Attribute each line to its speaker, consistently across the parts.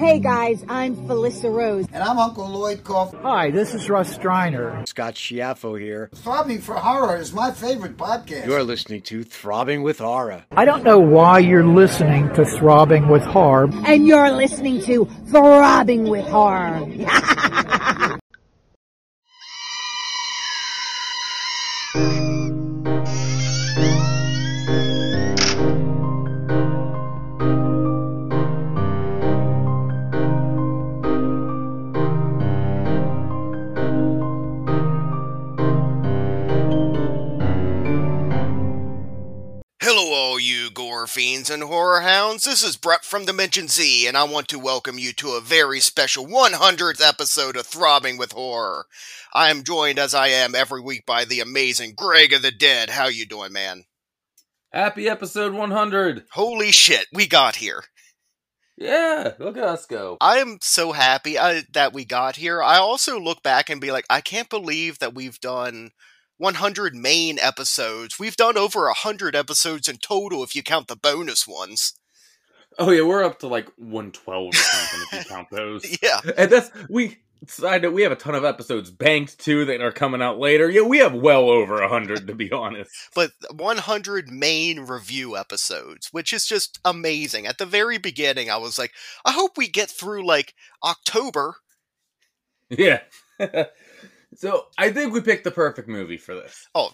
Speaker 1: Hey guys, I'm Felissa Rose.
Speaker 2: And I'm Uncle Lloyd Koff.
Speaker 3: Hi, this is Russ Streiner.
Speaker 4: Scott Schiaffo here.
Speaker 2: Throbbing for Horror is my favorite podcast.
Speaker 4: You're listening to Throbbing with Horror.
Speaker 3: I don't know why you're listening to Throbbing with Horror.
Speaker 1: And you're listening to Throbbing with Horror.
Speaker 5: and horror hounds. This is Brett from Dimension Z, and I want to welcome you to a very special 100th episode of Throbbing with Horror. I am joined, as I am every week, by the amazing Greg of the Dead. How you doing, man?
Speaker 6: Happy episode 100.
Speaker 5: Holy shit, we got here.
Speaker 6: Yeah, look at us go.
Speaker 5: I am so happy uh, that we got here. I also look back and be like, I can't believe that we've done 100 main episodes. We've done over 100 episodes in total if you count the bonus ones.
Speaker 6: Oh yeah, we're up to like 112 or something if you count those.
Speaker 5: Yeah.
Speaker 6: And that's we side note, we have a ton of episodes banked too that are coming out later. Yeah, we have well over 100 to be honest.
Speaker 5: But 100 main review episodes, which is just amazing. At the very beginning, I was like, I hope we get through like October.
Speaker 6: Yeah. so, I think we picked the perfect movie for this.
Speaker 5: Oh,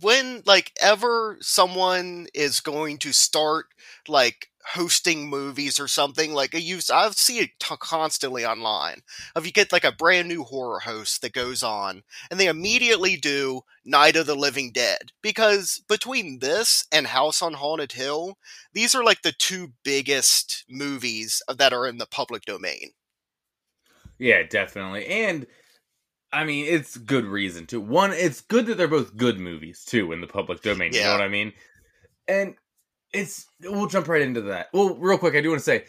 Speaker 5: when like ever someone is going to start like hosting movies or something like you i see it t- constantly online if you get like a brand new horror host that goes on and they immediately do night of the living dead because between this and house on haunted hill these are like the two biggest movies that are in the public domain
Speaker 6: Yeah, definitely. And I mean, it's good reason too. One, it's good that they're both good movies too in the public domain. You know what I mean? And it's we'll jump right into that. Well, real quick, I do want to say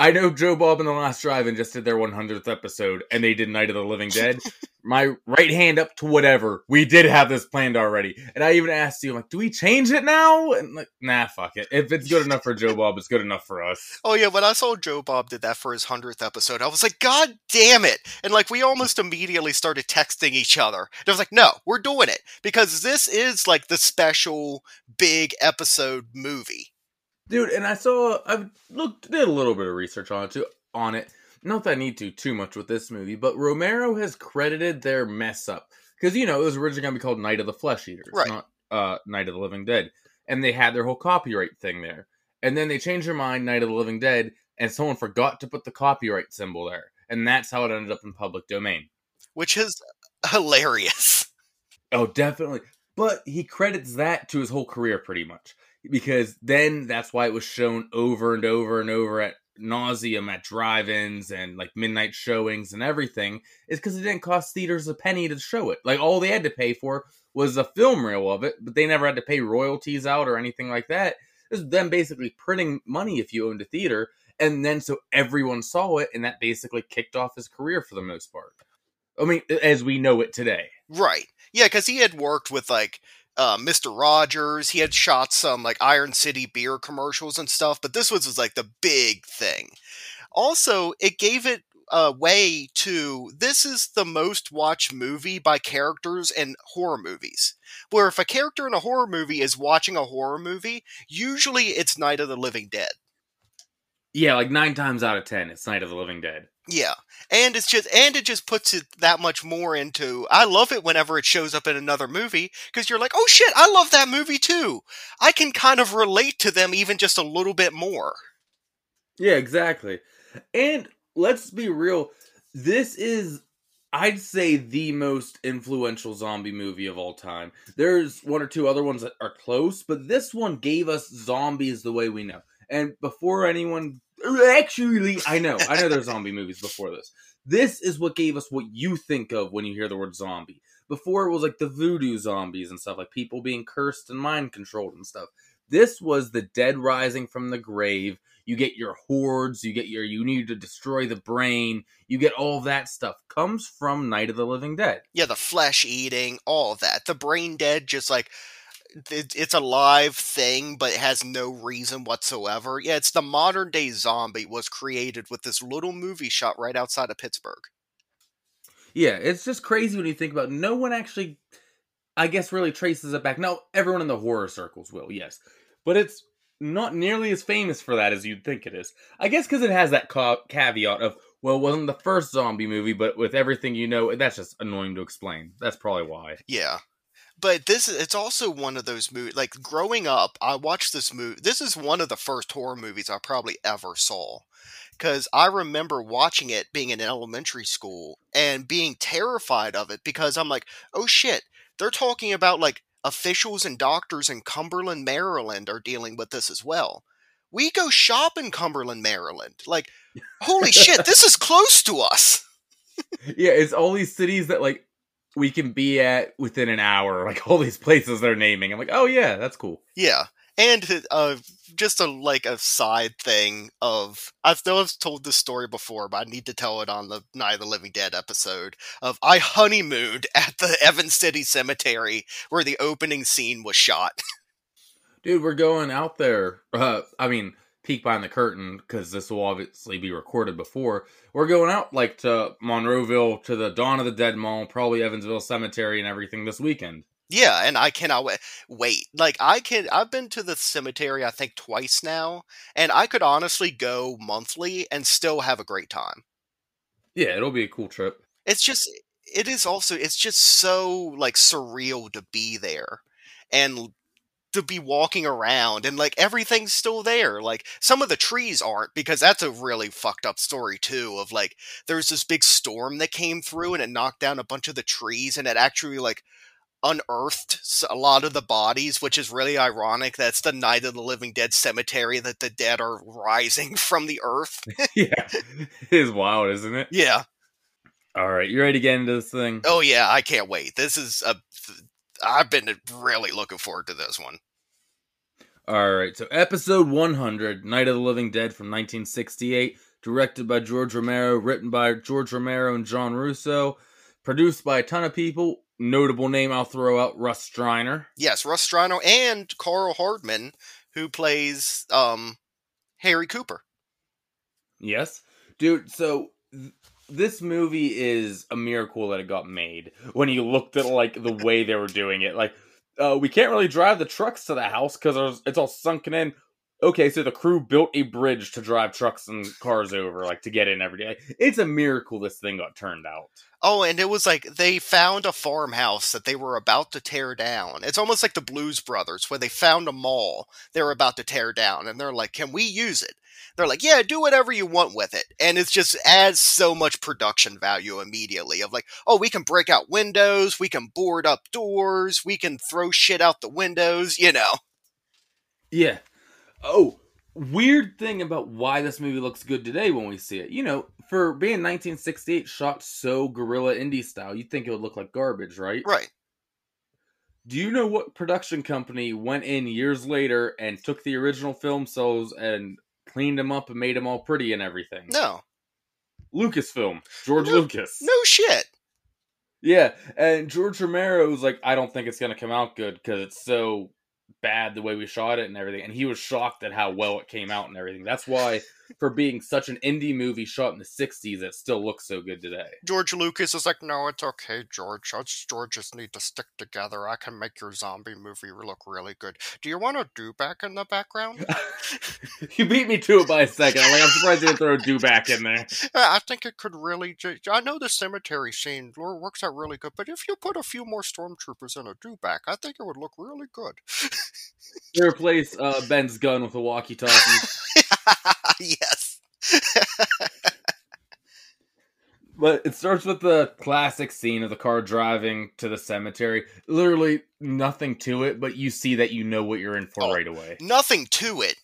Speaker 6: I know Joe Bob and the Last Drive-In just did their 100th episode, and they did Night of the Living Dead. My right hand up to whatever. We did have this planned already, and I even asked you, like, do we change it now? And like, nah, fuck it. If it's good enough for Joe Bob, it's good enough for us.
Speaker 5: Oh yeah, when I saw Joe Bob did that for his hundredth episode, I was like, God damn it! And like we almost immediately started texting each other. And I was like, No, we're doing it because this is like the special big episode movie.
Speaker 6: Dude and i saw i've looked did a little bit of research on it too on it not that i need to too much with this movie but romero has credited their mess up because you know it was originally going to be called night of the flesh eaters
Speaker 5: Right.
Speaker 6: not uh night of the living dead and they had their whole copyright thing there and then they changed their mind night of the living dead and someone forgot to put the copyright symbol there and that's how it ended up in public domain
Speaker 5: Which is hilarious.
Speaker 6: Oh, definitely. But he credits that to his whole career pretty much. Because then that's why it was shown over and over and over at nauseum at drive-ins and like midnight showings and everything is because it didn't cost theaters a penny to show it. Like all they had to pay for was a film reel of it, but they never had to pay royalties out or anything like that. This is them basically printing money if you owned a theater, and then so everyone saw it, and that basically kicked off his career for the most part. I mean, as we know it today.
Speaker 5: Right. Yeah, because he had worked with like uh, Mr. Rogers. He had shot some like Iron City beer commercials and stuff, but this was, was like the big thing. Also, it gave it a way to this is the most watched movie by characters in horror movies. Where if a character in a horror movie is watching a horror movie, usually it's Night of the Living Dead.
Speaker 6: Yeah, like nine times out of ten, it's Night of the Living Dead.
Speaker 5: Yeah. And it's just and it just puts it that much more into I love it whenever it shows up in another movie because you're like, "Oh shit, I love that movie too." I can kind of relate to them even just a little bit more.
Speaker 6: Yeah, exactly. And let's be real, this is I'd say the most influential zombie movie of all time. There's one or two other ones that are close, but this one gave us zombies the way we know. And before anyone actually I know, I know there's zombie movies before this. This is what gave us what you think of when you hear the word zombie. Before it was like the voodoo zombies and stuff, like people being cursed and mind controlled and stuff. This was the dead rising from the grave. You get your hordes, you get your you need to destroy the brain, you get all that stuff. Comes from Night of the Living Dead.
Speaker 5: Yeah, the flesh eating, all of that. The brain dead just like it, it's a live thing, but it has no reason whatsoever. Yeah, it's the modern day zombie was created with this little movie shot right outside of Pittsburgh.
Speaker 6: Yeah, it's just crazy when you think about. It. No one actually, I guess, really traces it back. Now, everyone in the horror circles will, yes, but it's not nearly as famous for that as you'd think it is. I guess because it has that ca- caveat of, well, it wasn't the first zombie movie, but with everything you know, that's just annoying to explain. That's probably why.
Speaker 5: Yeah. But this it's also one of those movies like growing up, I watched this movie. This is one of the first horror movies I probably ever saw. Cuz I remember watching it being in elementary school and being terrified of it because I'm like, "Oh shit, they're talking about like officials and doctors in Cumberland, Maryland are dealing with this as well. We go shop in Cumberland, Maryland. Like, holy shit, this is close to us."
Speaker 6: yeah, it's all these cities that like we can be at within an hour. Like all these places they're naming. I'm like, oh yeah, that's cool.
Speaker 5: Yeah. And uh, just a like a side thing of I've know I've told this story before, but I need to tell it on the Night of the Living Dead episode of I honeymooned at the Evans City Cemetery where the opening scene was shot.
Speaker 6: Dude, we're going out there. Uh, I mean, peek behind the curtain because this will obviously be recorded before. We're going out like to Monroeville, to the Dawn of the Dead Mall, probably Evansville Cemetery, and everything this weekend.
Speaker 5: Yeah, and I cannot wait. Wait, like I can. I've been to the cemetery I think twice now, and I could honestly go monthly and still have a great time.
Speaker 6: Yeah, it'll be a cool trip.
Speaker 5: It's just, it is also, it's just so like surreal to be there, and to be walking around and like everything's still there. Like some of the trees aren't because that's a really fucked up story too of like there's this big storm that came through and it knocked down a bunch of the trees and it actually like unearthed a lot of the bodies, which is really ironic. That's the Night of the Living Dead cemetery that the dead are rising from the earth.
Speaker 6: yeah. It is wild, isn't it?
Speaker 5: Yeah.
Speaker 6: All right, you ready to get into this thing?
Speaker 5: Oh yeah, I can't wait. This is a I've been really looking forward to this one.
Speaker 6: All right, so episode 100, Night of the Living Dead from 1968, directed by George Romero, written by George Romero and John Russo, produced by a ton of people. Notable name I'll throw out Russ Streiner.
Speaker 5: Yes, Russ Streiner and Karl Hardman, who plays um, Harry Cooper.
Speaker 6: Yes. Dude, so th- this movie is a miracle that it got made when you looked at like the way they were doing it. Like, uh, we can't really drive the trucks to the house because it's all sunken in. Okay, so the crew built a bridge to drive trucks and cars over, like to get in every day. It's a miracle this thing got turned out.
Speaker 5: Oh, and it was like they found a farmhouse that they were about to tear down. It's almost like the Blues Brothers, where they found a mall they were about to tear down, and they're like, "Can we use it?" They're like, "Yeah, do whatever you want with it," and it just adds so much production value immediately. Of like, oh, we can break out windows, we can board up doors, we can throw shit out the windows, you know.
Speaker 6: Yeah. Oh, weird thing about why this movie looks good today when we see it. You know, for being 1968 shot so guerrilla indie style, you'd think it would look like garbage, right?
Speaker 5: Right.
Speaker 6: Do you know what production company went in years later and took the original film cells and cleaned them up and made them all pretty and everything?
Speaker 5: No.
Speaker 6: Lucasfilm. George
Speaker 5: No-
Speaker 6: Lucas.
Speaker 5: No shit.
Speaker 6: Yeah, and George Romero was like, I don't think it's gonna come out good because it's so bad the way we shot it and everything. And he was shocked at how well it came out and everything. That's why, for being such an indie movie shot in the '60s, that still looks so good today.
Speaker 5: George Lucas is like, no, it's okay, George. Us Georges need to stick together. I can make your zombie movie look really good. Do you want a Dewback in the background?
Speaker 6: you beat me to it by a second. I'm like, I'm surprised you didn't throw a Dewback in there.
Speaker 5: Yeah, I think it could really. ju- I know the cemetery scene works out really good, but if you put a few more stormtroopers in a Dewback, I think it would look really good.
Speaker 6: Replace uh, Ben's gun with a walkie-talkie.
Speaker 5: yes.
Speaker 6: But it starts with the classic scene of the car driving to the cemetery. Literally nothing to it, but you see that you know what you're in for
Speaker 5: Oh.
Speaker 6: right away.
Speaker 5: Nothing to it.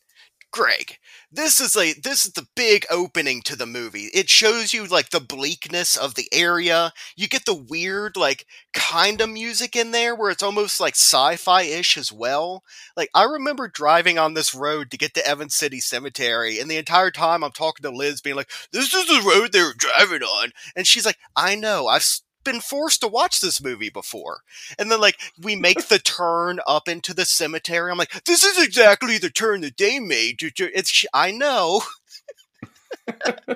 Speaker 5: Greg, this is a this is the big opening to the movie. It shows you like the bleakness of the area. You get the weird like kind of music in there where it's almost like sci-fi-ish as well. Like I remember driving on this road to get to Evans City Cemetery and the entire time I'm talking to Liz being like, "This is the road they were driving on." And she's like, "I know. I've been forced to watch this movie before. And then like we make the turn up into the cemetery. I'm like, this is exactly the turn that they made. It's I know.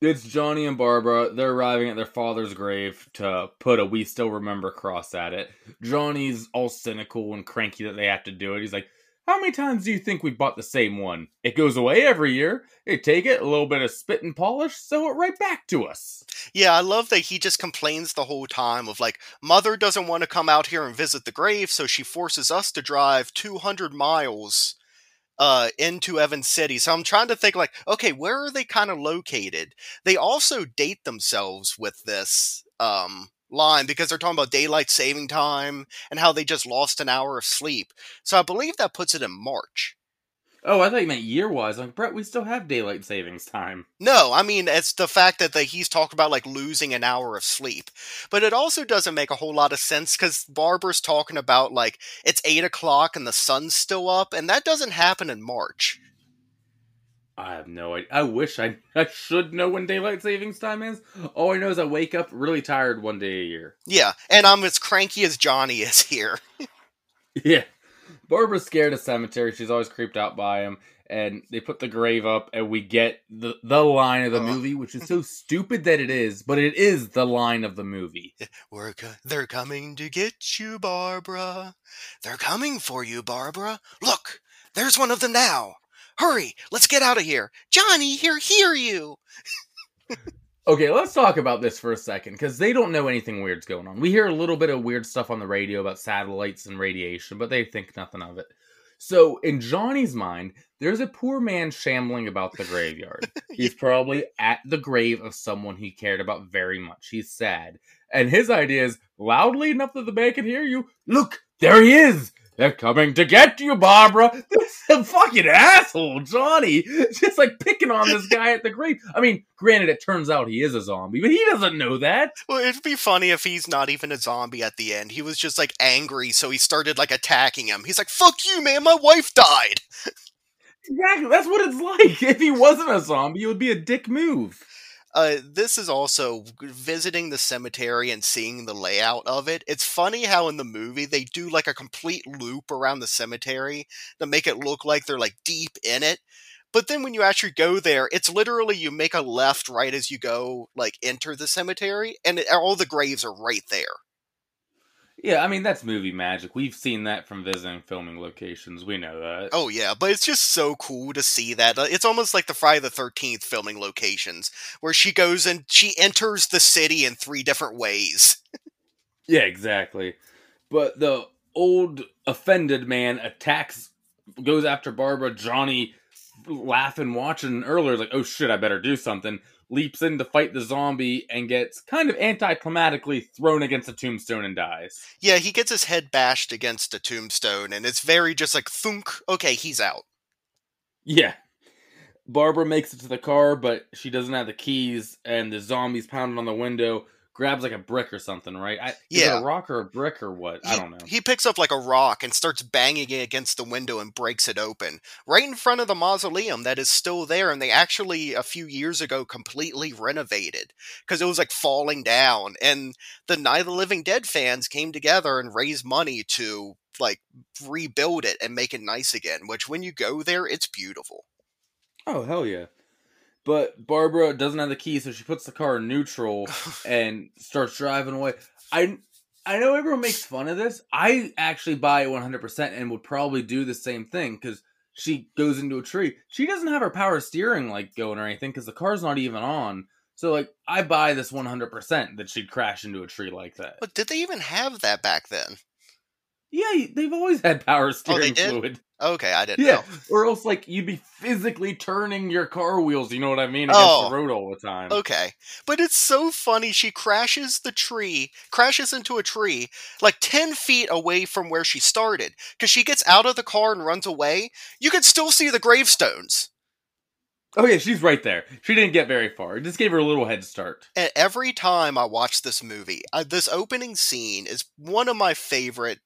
Speaker 6: it's Johnny and Barbara. They're arriving at their father's grave to put a "We Still Remember" cross at it. Johnny's all cynical and cranky that they have to do it. He's like, "How many times do you think we bought the same one? It goes away every year. They take it, a little bit of spit and polish, sew it right back to us."
Speaker 5: Yeah, I love that he just complains the whole time of like, mother doesn't want to come out here and visit the grave, so she forces us to drive 200 miles uh, into Evans City. So I'm trying to think like, okay, where are they kind of located? They also date themselves with this um, line because they're talking about daylight saving time and how they just lost an hour of sleep. So I believe that puts it in March.
Speaker 6: Oh, I thought you meant year wise. Like, Brett, we still have daylight savings time.
Speaker 5: No, I mean, it's the fact that the, he's talked about like losing an hour of sleep. But it also doesn't make a whole lot of sense because Barbara's talking about like it's eight o'clock and the sun's still up, and that doesn't happen in March.
Speaker 6: I have no idea. I wish I I should know when daylight savings time is. All I know is I wake up really tired one day a year.
Speaker 5: Yeah, and I'm as cranky as Johnny is here.
Speaker 6: yeah. Barbara's scared of cemetery. She's always creeped out by him. And they put the grave up, and we get the the line of the
Speaker 5: Uh-huh.
Speaker 6: movie, which is so stupid that it is, but it is the line of the movie.
Speaker 5: We're co- they're coming to get you, Barbara. They're coming for you, Barbara. Look, there's one of them now. Hurry, let's get out of here. Johnny, here, hear you.
Speaker 6: Okay, let's talk about this for a second because they don't know anything weird's going on. We hear a little bit of weird stuff on the radio about satellites and radiation, but they think nothing of it. So, in Johnny's mind, there's a poor man shambling about the graveyard. He's probably at the grave of someone he cared about very much. He's sad. And his idea is loudly enough that the man can hear you. Look, there he is! They're coming to get you, Barbara! This is a fucking asshole, Johnny! Just like picking on this guy at the grave. I mean, granted, it turns out he is a zombie, but he doesn't know that.
Speaker 5: Well, it'd be funny if he's not even a zombie at the end. He was just like angry, so he started like attacking him. He's like, "Fuck you, man! My wife died."
Speaker 6: Exactly, that's what it's like. If he wasn't a zombie, it would be a dick move.
Speaker 5: Uh, this is also visiting the cemetery and seeing the layout of it. It's funny how in the movie they do like a complete loop around the cemetery to make it look like they're like deep in it. But then when you actually go there, it's literally you make a left right as you go, like enter the cemetery, and it, all the graves are right there.
Speaker 6: Yeah, I mean that's movie magic. We've seen that from visiting filming locations. We know that.
Speaker 5: Oh yeah, but it's just so cool to see that. Uh, It's almost like the Friday the Thirteenth filming locations, where she goes and she enters the city in three different ways.
Speaker 6: Yeah, exactly. But the old offended man attacks, goes after Barbara. Johnny, laughing, watching earlier, like, oh shit, I better do something. Leaps in to fight the zombie and gets kind of anticlimactically thrown against a tombstone and dies.
Speaker 5: Yeah, he gets his head bashed against a tombstone, and it's very just like thunk. Okay, he's out.
Speaker 6: Yeah. Barbara makes it to the car, but she doesn't have the keys, and the zombie's pounding on the window. Grabs like a brick or something, right? I,
Speaker 5: Yeah.
Speaker 6: a rock or a brick or what? I don't know.
Speaker 5: He picks up like a rock and starts banging it against the window and breaks it open right in front of the mausoleum that is still there. And they actually a few years ago completely renovated because it was like falling down. And the Night of the Living Dead fans came together and raised money to like rebuild it and make it nice again. Which when you go there, it's beautiful.
Speaker 6: Oh hell yeah! But Barbara doesn't have the key, so she puts the car in neutral and starts driving away. I I know everyone makes fun of this. I actually buy it one hundred percent and would probably do the same thing because she goes into a tree. She doesn't have her power steering like going or anything because the car's not even on. So like I buy this one hundred percent that she'd crash into a tree like that.
Speaker 5: But did they even have that back then?
Speaker 6: Yeah, they've always had power
Speaker 5: Oh,
Speaker 6: steering
Speaker 5: did?
Speaker 6: fluid.
Speaker 5: Okay, I didn't
Speaker 6: Yeah,
Speaker 5: know.
Speaker 6: or else like you'd be physically turning your car wheels. You know what I mean? Against
Speaker 5: Oh.
Speaker 6: the road all the time.
Speaker 5: Okay. But it's so funny. She crashes the tree, crashes into a tree like 10 feet away from where she started. Because she gets out of the car and runs away. You can still see the gravestones.
Speaker 6: Oh yeah, she's right there. She didn't get very far. It just gave her a little head start.
Speaker 5: And every time I watch this movie, uh, this opening scene is one of my favorite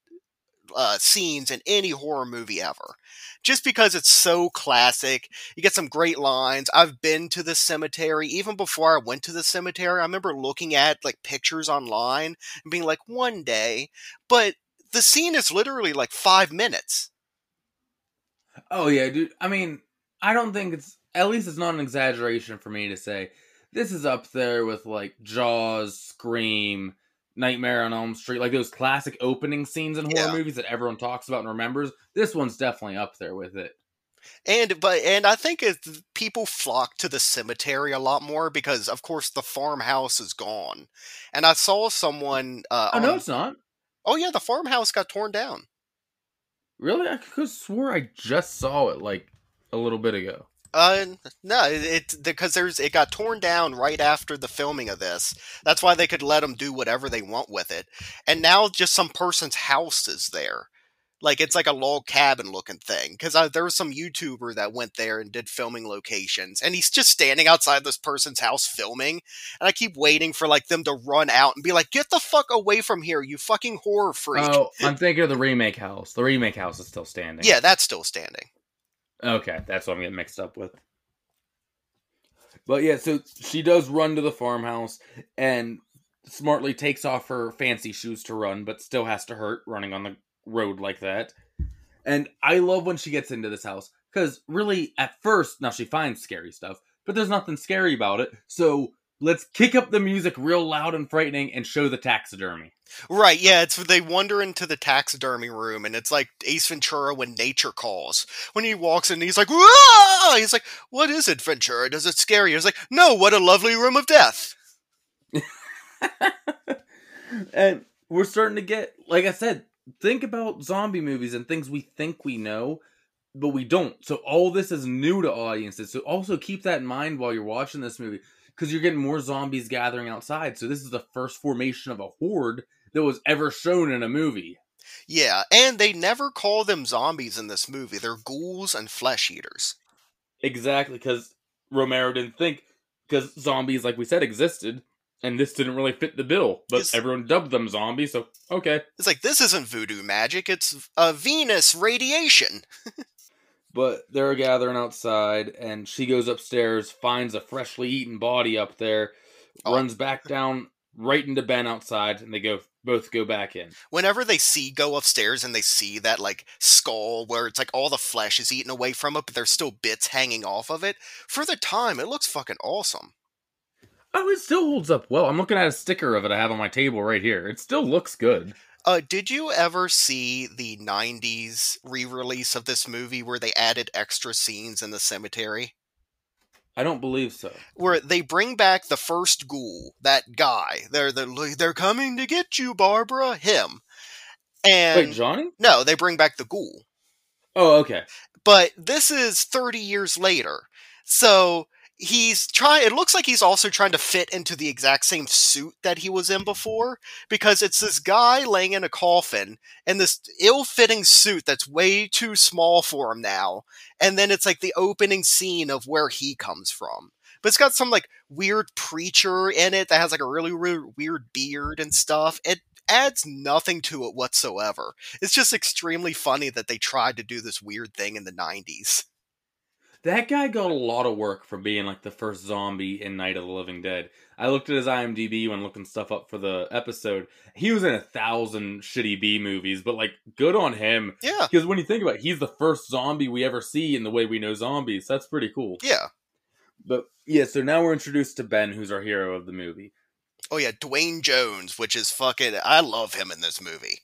Speaker 5: uh, scenes in any horror movie ever. Just because it's so classic, you get some great lines. I've been to the cemetery even before I went to the cemetery. I remember looking at like pictures online and being like, one day, but the scene is literally like five minutes.
Speaker 6: Oh yeah, dude. I mean, I don't think it's at least it's not an exaggeration for me to say this is up there with like Jaws, Scream, Nightmare on Elm Street, like those classic opening scenes in horror
Speaker 5: Yeah.
Speaker 6: movies that everyone talks about and remembers. This one's definitely up there with it.
Speaker 5: And but and I think people flock to the cemetery a lot more because, of course, the farmhouse is gone. And I saw someone. Uh,
Speaker 6: Oh no,
Speaker 5: on-
Speaker 6: it's not.
Speaker 5: oh yeah, the farmhouse got torn down.
Speaker 6: Really? I could swore I just saw it like a little bit ago.
Speaker 5: Uh, no, it because there's it got torn down right after the filming of this. That's why they could let them do whatever they want with it. And now just some person's house is there, like it's like a log cabin looking thing. Because there was some YouTuber that went there and did filming locations, and he's just standing outside this person's house filming. And I keep waiting for like them to run out and be like, "Get the fuck away from here, you fucking horror freak!"
Speaker 6: Oh, I'm thinking of the remake house. The remake house is still standing.
Speaker 5: yeah, that's still standing.
Speaker 6: Okay, that's what I'm getting mixed up with. But yeah, so she does run to the farmhouse and smartly takes off her fancy shoes to run, but still has to hurt running on the road like that. And I love when she gets into this house because really, at first, now she finds scary stuff, but there's nothing scary about it. So let's kick up the music real loud and frightening and show the taxidermy.
Speaker 5: Right, yeah, it's they wander into the taxidermy room and it's like Ace Ventura when nature calls. When he walks in, he's like, Whoa! He's like, What is it, Ventura? Does it scare you? He's like, No, what a lovely room of death.
Speaker 6: and we're starting to get like i said think about zombie movies and things we think we know but we don't so all this is new to audiences so also keep that in mind while you're watching this movie because you're getting more zombies gathering outside so this is the first formation of a horde that was ever shown in a movie
Speaker 5: Yeah, and they never call them zombies in this movie. They're ghouls and flesh eaters.
Speaker 6: exactly because romero didn't think because zombies like we said existed and this didn't really fit the bill but
Speaker 5: Yes.
Speaker 6: everyone dubbed them zombies so okay
Speaker 5: It's like, this isn't voodoo magic, it's a Venus radiation.
Speaker 6: But they're gathering outside, and she goes upstairs, finds a freshly eaten body up there,
Speaker 5: Oh.
Speaker 6: runs back down right into Ben outside, and they go both go back in.
Speaker 5: Whenever they see go upstairs and they see that like skull where it's like all the flesh is eaten away from it, but there's still bits hanging off of it, for the time, it looks fucking awesome.
Speaker 6: Oh, it still holds up well. I'm looking at a sticker of it I have on my table right here. It still looks good.
Speaker 5: Uh, did you ever see the 90s re release of this movie where they added extra scenes in the cemetery?
Speaker 6: I don't believe so.
Speaker 5: Where they bring back the first ghoul, that guy. They're, they're, they're coming to get you, Barbara. Him. And.
Speaker 6: Wait, Johnny?
Speaker 5: no, they bring back the ghoul.
Speaker 6: Oh, okay.
Speaker 5: But this is 30 years later. So he's trying it looks like he's also trying to fit into the exact same suit that he was in before because it's this guy laying in a coffin in this ill-fitting suit that's way too small for him now and then it's like the opening scene of where he comes from. But it's got some like weird preacher in it that has like a really, really weird beard and stuff. It adds nothing to it whatsoever. It's just extremely funny that they tried to do this weird thing in the 90s
Speaker 6: That guy got a lot of work for being like the first zombie in Night of the Living Dead. I looked at his IMDb when looking stuff up for the episode. He was in a thousand shitty B movies, but like good on him.
Speaker 5: yeah
Speaker 6: Because when you think about it, he's the first zombie we ever see in the way we know zombies. That's pretty cool.
Speaker 5: yeah
Speaker 6: But yeah, so now we're introduced to Ben, who's our hero of the movie.
Speaker 5: Oh yeah, Duane Jones, which is fucking I love him in this movie.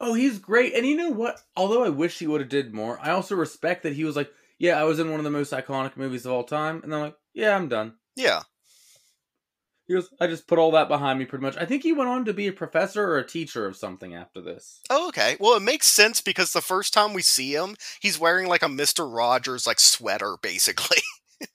Speaker 6: Oh, he's great. And you know what? Although I wish he would have did more, I also respect that he was like, yeah, I was in one of the most iconic movies of all time. And I'm like, yeah, I'm done.
Speaker 5: Yeah.
Speaker 6: He goes, I just put all that behind me pretty much. I think he went on to be a professor or a teacher of something after this.
Speaker 5: Oh, okay. Well, it makes sense because the first time we see him, he's wearing like a Mister Rogers like sweater, basically.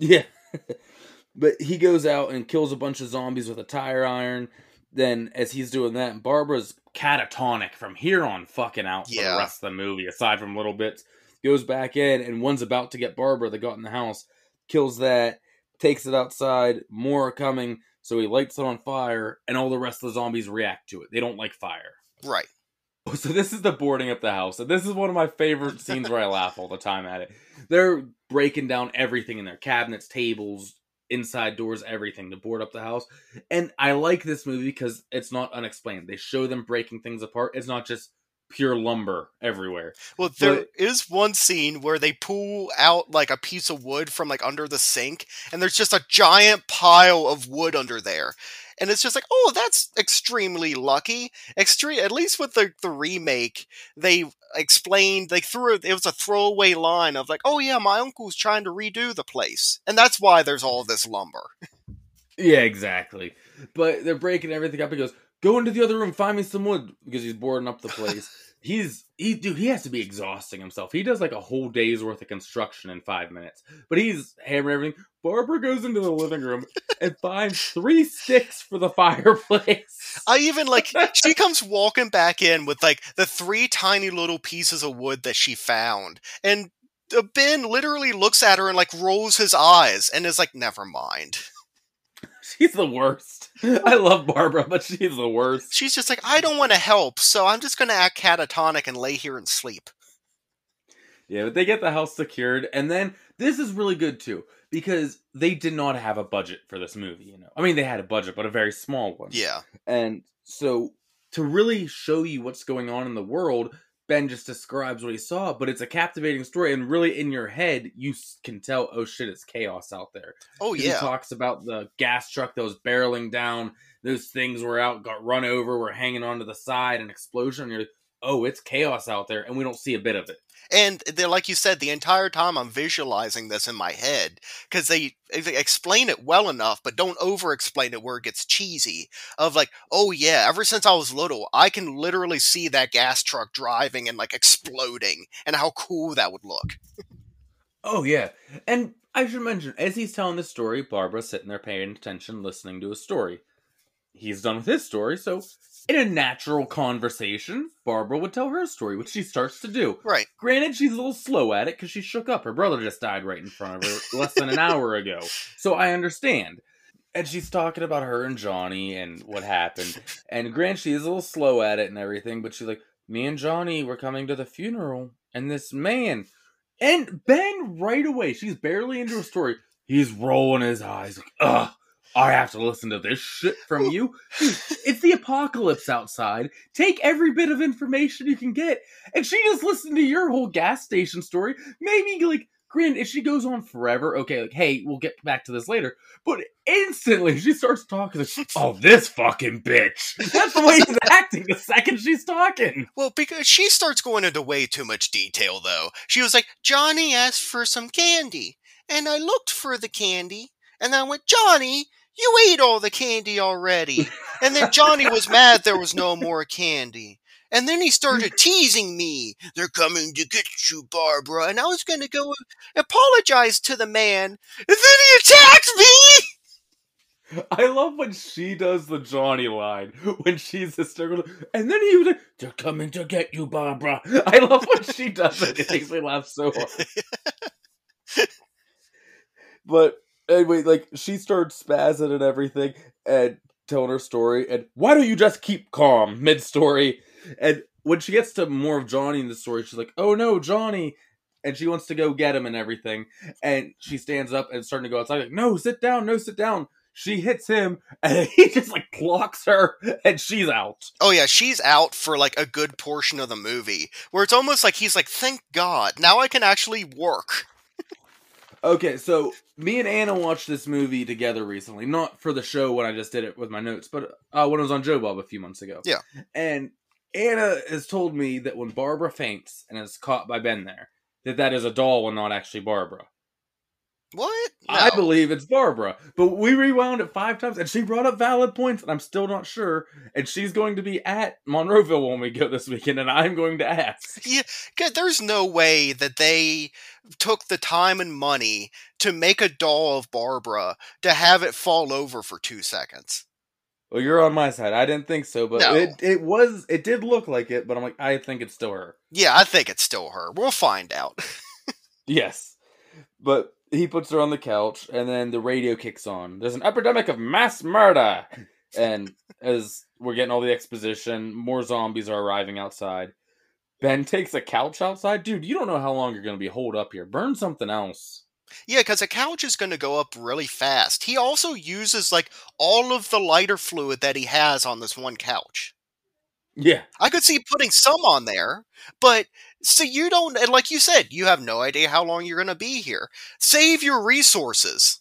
Speaker 6: Yeah. but he goes out and kills a bunch of zombies with a tire iron. Then, as he's doing that, Barbara's catatonic from here on fucking out for
Speaker 5: Yeah.
Speaker 6: the rest of the movie, aside from little bits. Goes back in, and one's about to get Barbara that got in the house, kills that, takes it outside, more are coming, so he lights it on fire, and all the rest of the zombies react to it. They don't like fire.
Speaker 5: right.
Speaker 6: so this is the boarding up the house, and this is one of my favorite scenes where I laugh all the time at it. They're breaking down everything in their cabinets, tables, inside doors, everything to board up the house. And I like this movie because it's not unexplained. They show them breaking things apart. It's not just pure lumber everywhere.
Speaker 5: Well, there is one scene where they pull out like a piece of wood from like under the sink, and there's just a giant pile of wood under there. And it's just like, oh, that's extremely lucky. Extreme, at least with the, the remake, they explained they threw it. It was a throwaway line of like, oh yeah, my uncle's trying to redo the place, and that's why there's all this lumber.
Speaker 6: Yeah, exactly. But they're breaking everything up. He goes, "Go into the other room, find me some wood," because he's boarding up the place. he's he dude he has to be exhausting himself. He does like a whole day's worth of construction in five minutes. But he's hammering everything. Barbara goes into the living room and finds three sticks for the fireplace.
Speaker 5: I even like she comes walking back in with like the three tiny little pieces of wood that she found, and uh, Ben literally looks at her and like rolls his eyes and is like, "Never mind."
Speaker 6: She's the worst i love barbara but she's the worst
Speaker 5: She's just like, "I don't want to help, so I'm just going to act catatonic and lay here and sleep."
Speaker 6: Yeah, but they get the house secured, and then this is really good too because they did not have a budget for this movie. You know, I mean, they had a budget, but a very small one.
Speaker 5: Yeah,
Speaker 6: And so to really show you what's going on in the world, Ben just describes what he saw, but it's a captivating story, and really in your head you can tell, oh shit, it's chaos out there.
Speaker 5: Oh yeah.
Speaker 6: He talks about the gas truck that was barreling down. Those things were out, got run over, were hanging onto the side, an explosion. You're like, oh, it's chaos out there, and we don't see a bit of it.
Speaker 5: And like you said, the entire time I'm visualizing this in my head because they, they explain it well enough, but don't over explain it where it gets cheesy. Of like, oh yeah, ever since I was little, I can literally see that gas truck driving and like exploding, and how cool that would look.
Speaker 6: Oh yeah, and I should mention as he's telling this story, Barbara's sitting there paying attention, listening to his story. He's done with his story, so in a natural conversation, Barbara would tell her story, which she starts to do.
Speaker 5: Right.
Speaker 6: Granted, she's a little slow at it because she shook up. Her brother just died right in front of her less than an hour ago, so I understand. And she's talking about her and Johnny and what happened. And granted, she's a little slow at it and everything, but she's like, "Me and Johnny were coming to the funeral, and this man." And Ben, right away, she's barely into her story. He's rolling his eyes, like, ugh, I have to listen to this shit from you. Dude, it's the apocalypse outside. Take every bit of information you can get. And she just listened to your whole gas station story. Maybe, like, grin, if she goes on forever, okay, like, hey, we'll get back to this later. But instantly, she starts talking, like, oh, this fucking bitch. That's the way he's acting the second she's talking.
Speaker 5: Well, because she starts going into way too much detail, though. She was like, Johnny asked for some candy, and I looked for the candy, and I went, Johnny, you ate all the candy already. And then Johnny was mad there was no more candy. And then he started teasing me. They're coming to get you, Barbara. And I was going to go apologize to the man. And then he attacked me!
Speaker 6: I love when she does the Johnny line when she's hysterical, and then he was like, "They're coming to get you, Barbara." I love when she does it; it makes me laugh so hard. but anyway, like she starts spazzing and everything, and telling her story. And why don't you just keep calm mid story? And when she gets to more of Johnny in the story, she's like, "Oh no, Johnny." And she wants to go get him and everything. And she stands up and starting to go outside. Like, no, sit down, no, sit down she hits him and he just like clocks her and she's out.
Speaker 5: Oh yeah, she's out for like a good portion of the movie, where it's almost like he's like, "Thank God, now I can actually work."
Speaker 6: Okay, so me and Anna watched this movie together recently, not for the show when I just did it with my notes, but uh, when it was on Joe Bob a few months ago.
Speaker 5: Yeah.
Speaker 6: And Anna has told me that when Barbara faints and is caught by Ben there, that that is a doll and not actually Barbara.
Speaker 5: What?
Speaker 6: I believe it's Barbara, but we rewound it five times, and she brought up valid points, and I'm still not sure. And she's going to be at Monroeville when we go this weekend, and I'm going to ask.
Speaker 5: Yeah, 'cause there's no way that they took the time and money to make a doll of Barbara to have it fall over for two seconds.
Speaker 6: Well, you're on my side. I didn't think so, but
Speaker 5: No.
Speaker 6: it it was it did look like it, but I'm like I think it's still her.
Speaker 5: Yeah, I think it's still her. We'll find out.
Speaker 6: Yes, but he puts her on the couch, and then the radio kicks on. There's an epidemic of mass murder, and as we're getting all the exposition. More zombies are arriving outside. Ben takes a couch outside. Dude, you don't know how long you're going to be holed up here. Burn something else.
Speaker 5: Yeah, because a couch is going to go up really fast. He also uses like all of the lighter fluid that he has on this one couch.
Speaker 6: Yeah.
Speaker 5: I could see putting some on there, but so you don't, and like you said, you have no idea how long you're going to be here. Save your resources.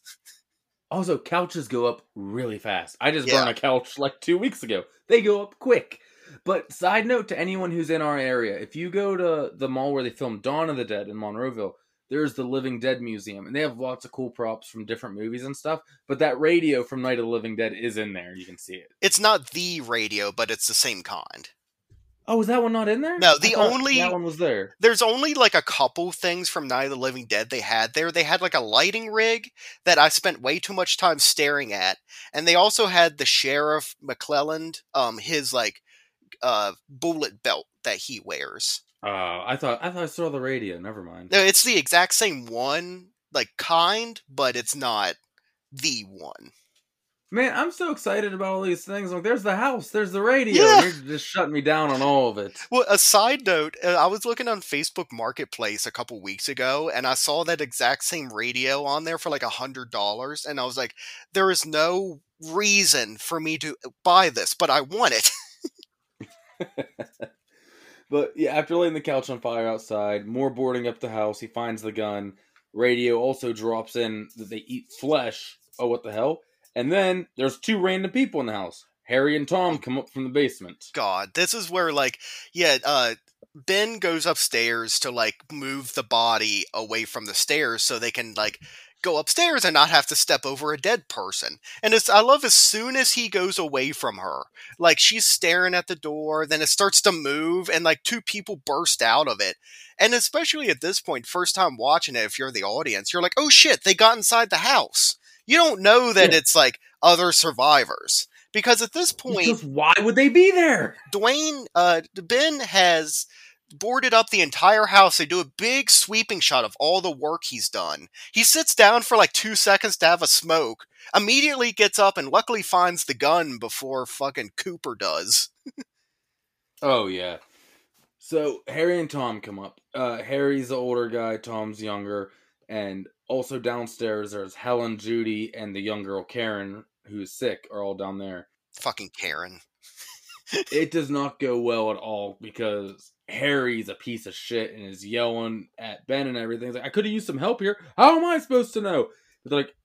Speaker 6: Also, couches go up really fast. I just
Speaker 5: Yeah.
Speaker 6: burned a couch like two weeks ago. They go up quick. But side note to anyone who's in our area, if you go to the mall where they filmed Dawn of the Dead in Monroeville, there's the Living Dead Museum, and they have lots of cool props from different movies and stuff. But that radio from Night of the Living Dead is in there. You can see it.
Speaker 5: It's not the radio, but it's the same kind.
Speaker 6: Oh, was that one not in there?
Speaker 5: No, the only-
Speaker 6: that one was there.
Speaker 5: There's only like a couple things from Night of the Living Dead they had there. They had like a lighting rig that I spent way too much time staring at, and they also had the sheriff McClelland, um, his like uh bullet belt that he wears.
Speaker 6: Uh, I thought I thought I saw the radio. Never mind.
Speaker 5: No, it's the exact same one, like kind, but it's not the one.
Speaker 6: Man, I'm so excited about all these things. Like, there's the house, there's the radio.
Speaker 5: Yeah.
Speaker 6: You're just shutting me down on all of it.
Speaker 5: Well, a side note, uh, I was looking on Facebook Marketplace a couple weeks ago, and I saw that exact same radio on there for like a hundred dollars, and I was like, there is no reason for me to buy this, but I want it.
Speaker 6: But yeah, after laying the couch on fire outside, more boarding up the house, he finds the gun. Radio also drops in that they eat flesh. Oh, what the hell? And then there's two random people in the house. Harry and Tom come up from the basement.
Speaker 5: God, this is where like, yeah, uh, Ben goes upstairs to like move the body away from the stairs so they can like go upstairs and not have to step over a dead person. And it's I love as soon as he goes away from her, like she's staring at the door, then it starts to move and like two people burst out of it. And especially at this point, first time watching it, if you're the audience, you're like, oh shit, they got inside the house. You don't know that
Speaker 6: Yeah.
Speaker 5: it's like other survivors. Because at this point,
Speaker 6: Because why would they be there?
Speaker 5: Duane, uh, Ben has boarded up the entire house. They do a big sweeping shot of all the work he's done. He sits down for like two seconds to have a smoke, immediately gets up and luckily finds the gun before fucking Cooper does.
Speaker 6: Oh yeah. So Harry and Tom come up. Uh, Harry's the older guy, Tom's younger, and also downstairs there's Helen, Judy, and the young girl Karen, who's sick, are all down there.
Speaker 5: Fucking Karen.
Speaker 6: it does not go well at all because Harry's a piece of shit and is yelling at Ben and everything. He's like, I could have used some help here. How am I supposed to know? But they're like,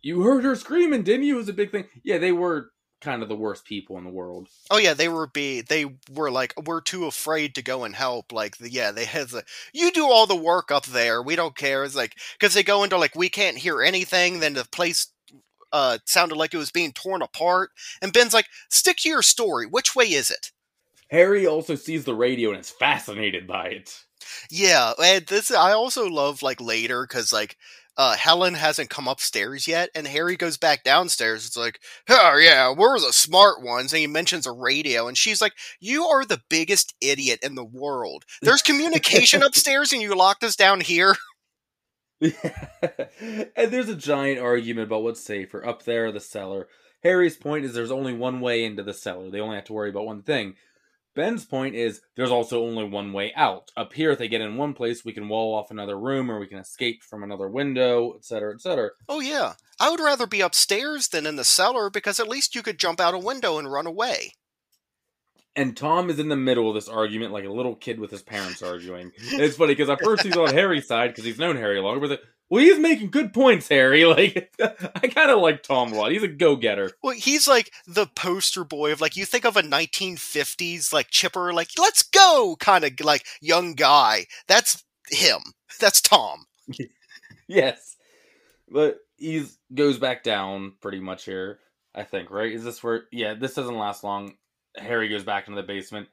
Speaker 6: You heard her screaming, didn't you? It was a big thing. Yeah, they were kind of the worst people in the world.
Speaker 5: Oh yeah, they were be they were like we're too afraid to go and help. Like yeah, they had the you do all the work up there. We don't care. It's like because they go into like we can't hear anything. Then the place uh sounded like it was being torn apart. And Ben's like, stick to your story. Which way is it?
Speaker 6: Harry also sees the radio and is fascinated by it.
Speaker 5: Yeah, and this I also love like later because like uh Helen hasn't come upstairs yet, and Harry goes back downstairs. It's like, oh yeah, we're the smart ones, and he mentions a radio, and she's like, you are the biggest idiot in the world. There's communication upstairs, and you locked us down here.
Speaker 6: and there's a giant argument about what's safer up there or the cellar. Harry's point is there's only one way into the cellar. They only have to worry about one thing. Ben's point is there's also only one way out. Up here, if they get in one place, we can wall off another room or we can escape from another window, etc., etc.
Speaker 5: Oh yeah, I would rather be upstairs than in the cellar because at least you could jump out a window and run away.
Speaker 6: And Tom is in the middle of this argument like a little kid with his parents arguing. It's funny because at first he's on Harry's side because he's known Harry longer, but well, he's making good points, Harry. Like, I kind of like Tom a lot. He's a go-getter.
Speaker 5: Well, he's like the poster boy of like you think of a 1950s like chipper, like let's go kind of like young guy. That's him. That's Tom.
Speaker 6: Yes, but he goes back down pretty much here. I think right. Is this where? Yeah, this doesn't last long. Harry goes back into the basement.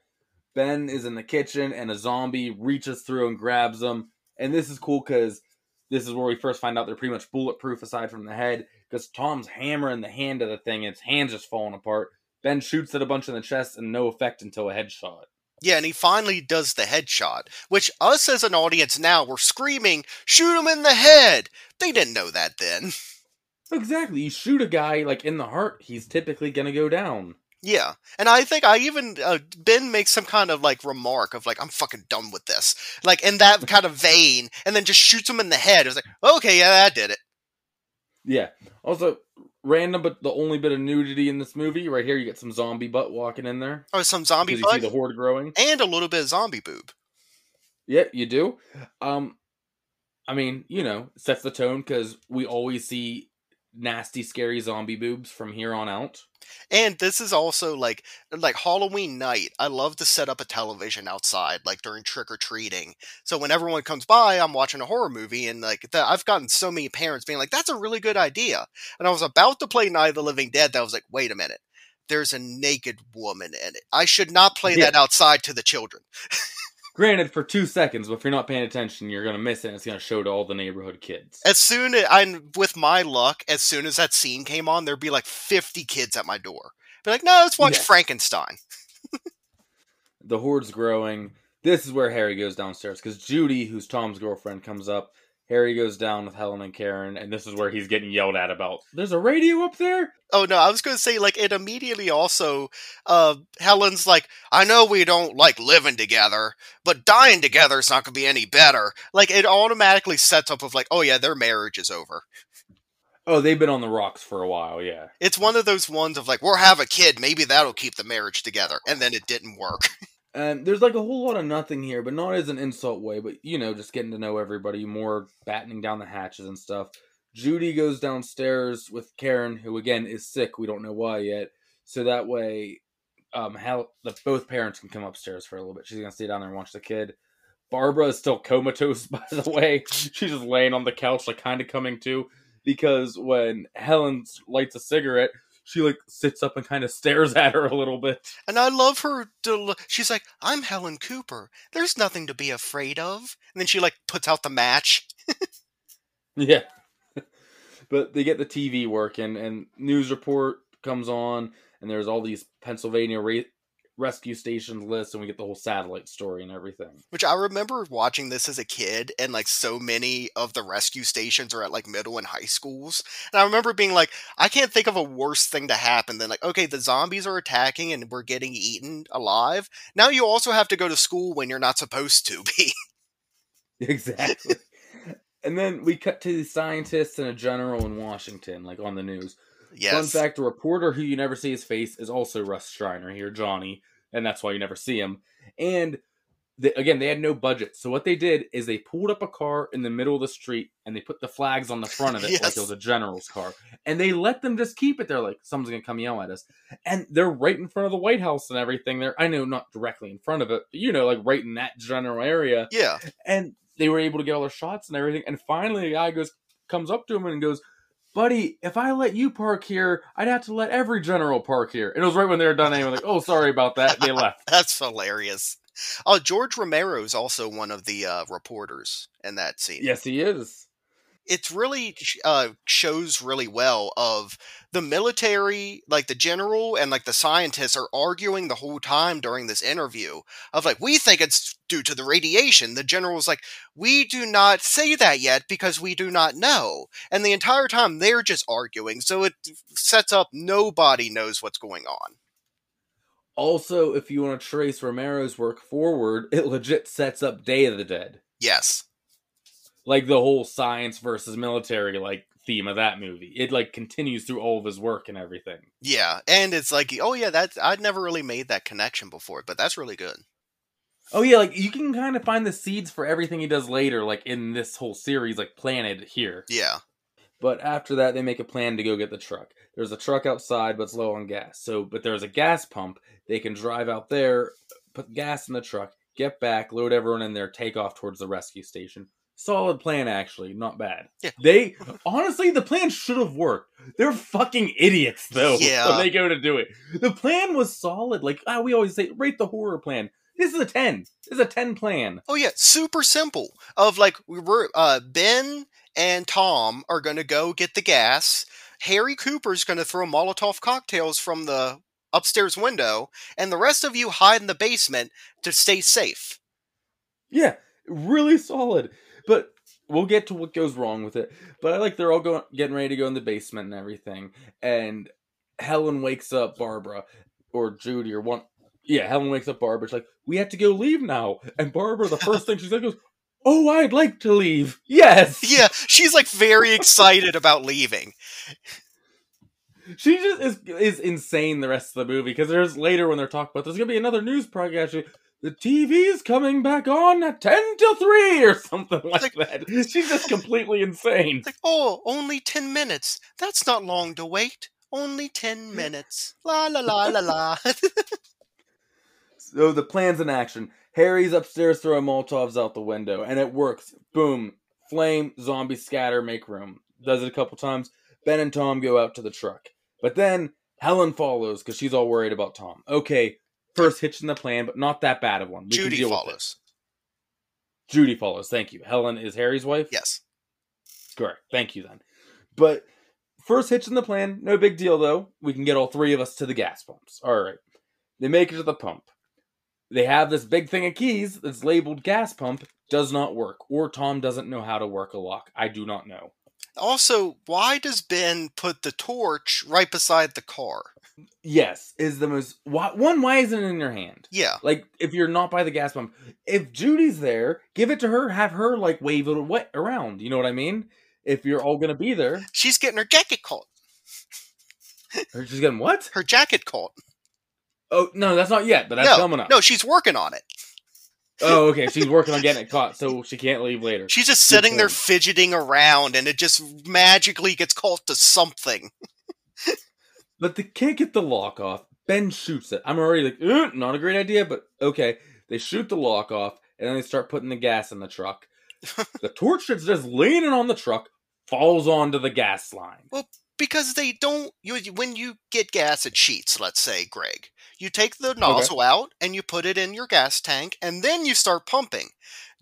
Speaker 6: Ben is in the kitchen, and a zombie reaches through and grabs him. And this is cool because this is where we first find out they're pretty much bulletproof aside from the head. Because Tom's hammering the hand of the thing, and its hand's just falling apart. Ben shoots it a bunch in the chest, and no effect until a headshot.
Speaker 5: Yeah, and he finally does the headshot, which us as an audience now we're screaming, "Shoot him in the head!" They didn't know that then.
Speaker 6: Exactly. You shoot a guy like in the heart, he's typically gonna go down.
Speaker 5: Yeah, and I think I even uh, Ben makes some kind of like remark of like I'm fucking done with this, like in that kind of vein, and then just shoots him in the head. It's like okay, yeah, that did it.
Speaker 6: Yeah. Also, random, but the only bit of nudity in this movie right here. You get some zombie butt walking in there
Speaker 5: Oh, some zombie
Speaker 6: because you see the horde growing.
Speaker 5: and a little bit of zombie boob.
Speaker 6: Yeah, you do. Um, I mean, you know, sets the tone because we always see nasty, scary zombie boobs from here on out.
Speaker 5: And this is also like like Halloween night. I love to set up a television outside, like during trick or treating. So when everyone comes by, I'm watching a horror movie, and like the, I've gotten so many parents being like, "That's a really good idea." And I was about to play Night of the Living Dead. That I was like, "Wait a minute." There's a naked woman in it. I should not play
Speaker 6: Yeah.
Speaker 5: that outside to the children.
Speaker 6: Granted, for two seconds, but if you're not paying attention, you're gonna miss it. and It's gonna show to all the neighborhood kids.
Speaker 5: As soon as I, with my luck, as soon as that scene came on, there'd be like 50 kids at my door. Be like, no, let's watch
Speaker 6: Yeah.
Speaker 5: Frankenstein.
Speaker 6: the horde's growing. This is where Harry goes downstairs because Judy, who's Tom's girlfriend, comes up. Harry goes down with Helen and Karen, and this is where he's getting yelled at about. There's a radio up there.
Speaker 5: Oh no, I was going to say like it immediately also uh Helen's like I know we don't like living together, but dying together is not going to be any better. Like it automatically sets up of like oh yeah, their marriage is over.
Speaker 6: Oh, they've been on the rocks for a while. Yeah.
Speaker 5: It's one of those ones of like we'll have a kid, maybe that'll keep the marriage together, and then it didn't work.
Speaker 6: And there's like a whole lot of nothing here, but not as an insult way, but you know, just getting to know everybody more, battening down the hatches and stuff. Judy goes downstairs with Karen, who again is sick. We don't know why yet. So that way, um, how the both parents can come upstairs for a little bit. She's gonna stay down there and watch the kid. Barbara is still comatose, by the way. She's just laying on the couch, like kind of coming to, because when Helen lights a cigarette, she like sits up and kind of stares at her a little bit.
Speaker 5: And I love her. Del- She's like, I'm Helen Cooper. There's nothing to be afraid of. And then she like puts out the match.
Speaker 6: Yeah. but they get the TV working, and news report comes on, and there's all these Pennsylvania ra- rescue stations list and we get the whole satellite story and everything.
Speaker 5: Which I remember watching this as a kid, and like so many of the rescue stations are at like middle and high schools. And I remember being like, I can't think of a worse thing to happen than like, okay, the zombies are attacking and we're getting eaten alive. Now you also have to go to school when you're not supposed to be.
Speaker 6: Exactly. and then we cut to the scientists and a general in Washington, like on the news.
Speaker 5: Yes.
Speaker 6: Fun fact: the reporter who you never see his face is also Russ Streiner here, Johnny, and that's why you never see him. And they, again, they had no budget, so what they did is they pulled up a car in the middle of the street and they put the flags on the front of it like it was a general's car, and they let them just keep it there, like someone's gonna come yell at us, and they're right in front of the White House and everything. There, I know not directly in front of it, but you know, like right in that general area
Speaker 5: Yeah.
Speaker 6: and they were able to get all their shots and everything. And finally, a guy goes comes up to him and goes, "Buddy, if I let you park here, I'd have to let every general park here." And it was right when they were done. Anyway, like, "Oh, sorry about that." They left.
Speaker 5: That's hilarious. Oh, George Romero is also one of the uh, reporters in that scene.
Speaker 6: yes, he is.
Speaker 5: It's really uh, shows really well of the military like the general and like the scientists are arguing the whole time during this interview of like we think it's due to the radiation. The general's like we do not say that yet because we do not know. And the entire time they're just arguing so it sets up nobody knows what's going on.
Speaker 6: Also, if you want to trace Romero's work forward, it legit sets up Day of the Dead,
Speaker 5: yes
Speaker 6: like the whole science versus military like theme of that movie. It like continues through all of his work and everything.
Speaker 5: yeah and it's like oh yeah that's i'd never really made that connection before but that's really good
Speaker 6: Oh yeah, like you can kind of find the seeds for everything he does later, like in this whole series, like planted here.
Speaker 5: yeah
Speaker 6: But after that, they make a plan to go get the truck. There's a truck outside, but it's low on gas. So, but there's a gas pump. They can drive out there, put gas in the truck, get back, load everyone in there, take off towards the rescue station. Solid plan, actually. Not bad.
Speaker 5: Yeah.
Speaker 6: They honestly, the plan should have worked. They're fucking idiots, though.
Speaker 5: Yeah.
Speaker 6: When they go to do it, the plan was solid. Like ah, we always say, rate the horror plan. This is a ten. This is a ten plan.
Speaker 5: Oh yeah, super simple. Of like we were uh Ben and Tom are gonna go get the gas. Harry Cooper's gonna throw Molotov cocktails from the upstairs window, and the rest of you hide in the basement to stay safe.
Speaker 6: Yeah, really solid. But we'll get to what goes wrong with it. But I like they're all going getting ready to go in the basement and everything. And Helen wakes up Barbara. or Judy or one. Yeah, Helen wakes up Barbara. She's like, "We have to go leave now." And Barbara, the first thing she said goes, "Oh, I'd like to leave." Yes.
Speaker 5: Yeah, she's like very excited about leaving.
Speaker 6: She just is is insane the rest of the movie because there's later when they're talking about there's gonna be another news broadcast. she- The TV's coming back on at ten to three or something like that. She's just completely insane.
Speaker 5: Like, oh, only 10 minutes. That's not long to wait. Only 10 minutes. La la la la la.
Speaker 6: So the plan's in action. Harry's upstairs throwing Molotovs out the window, and it works. Boom, flame, zombie scatter, make room. Does it a couple times. Ben and Tom go out to the truck, but then Helen follows because she's all worried about Tom. Okay, first hitch in the plan, but not that bad of one. We
Speaker 5: Judy follows.
Speaker 6: Judy follows. Thank you. Helen is Harry's wife.
Speaker 5: Yes.
Speaker 6: Correct. Thank you then. But first hitch in the plan, no big deal though. We can get all three of us to the gas pumps. All right. They make it to the pump. They have this big thing of keys that's labeled gas pump, does not work, or Tom doesn't know how to work a lock. I do not know.
Speaker 5: Also, why does Ben put the torch right beside the car?
Speaker 6: Yes, is the most why, one. Why isn't it in your hand?
Speaker 5: Yeah.
Speaker 6: Like if you're not by the gas pump, if Judy's there, give it to her. Have her like wave it wa- around. You know what I mean? If you're all gonna be there,
Speaker 5: She's getting her jacket caught.
Speaker 6: she's getting what?
Speaker 5: Her jacket caught.
Speaker 6: Oh no, that's not yet, but that's
Speaker 5: no,
Speaker 6: coming up.
Speaker 5: no, she's working on it.
Speaker 6: Oh, okay. She's working on getting it caught, so she can't leave later.
Speaker 5: She's just
Speaker 6: Good
Speaker 5: sitting there fidgeting around, and it just magically gets caught to something.
Speaker 6: But they can't get the lock off. Ben shoots it. I'm already like, "Uh, not a great idea, but okay. They shoot the lock off, and then they start putting the gas in the truck. the torch that's just leaning on the truck falls onto the gas line.
Speaker 5: Because they don't you when you get gas at Sheetz let's say greg you take the nozzle out and you put it in your gas tank and then you start pumping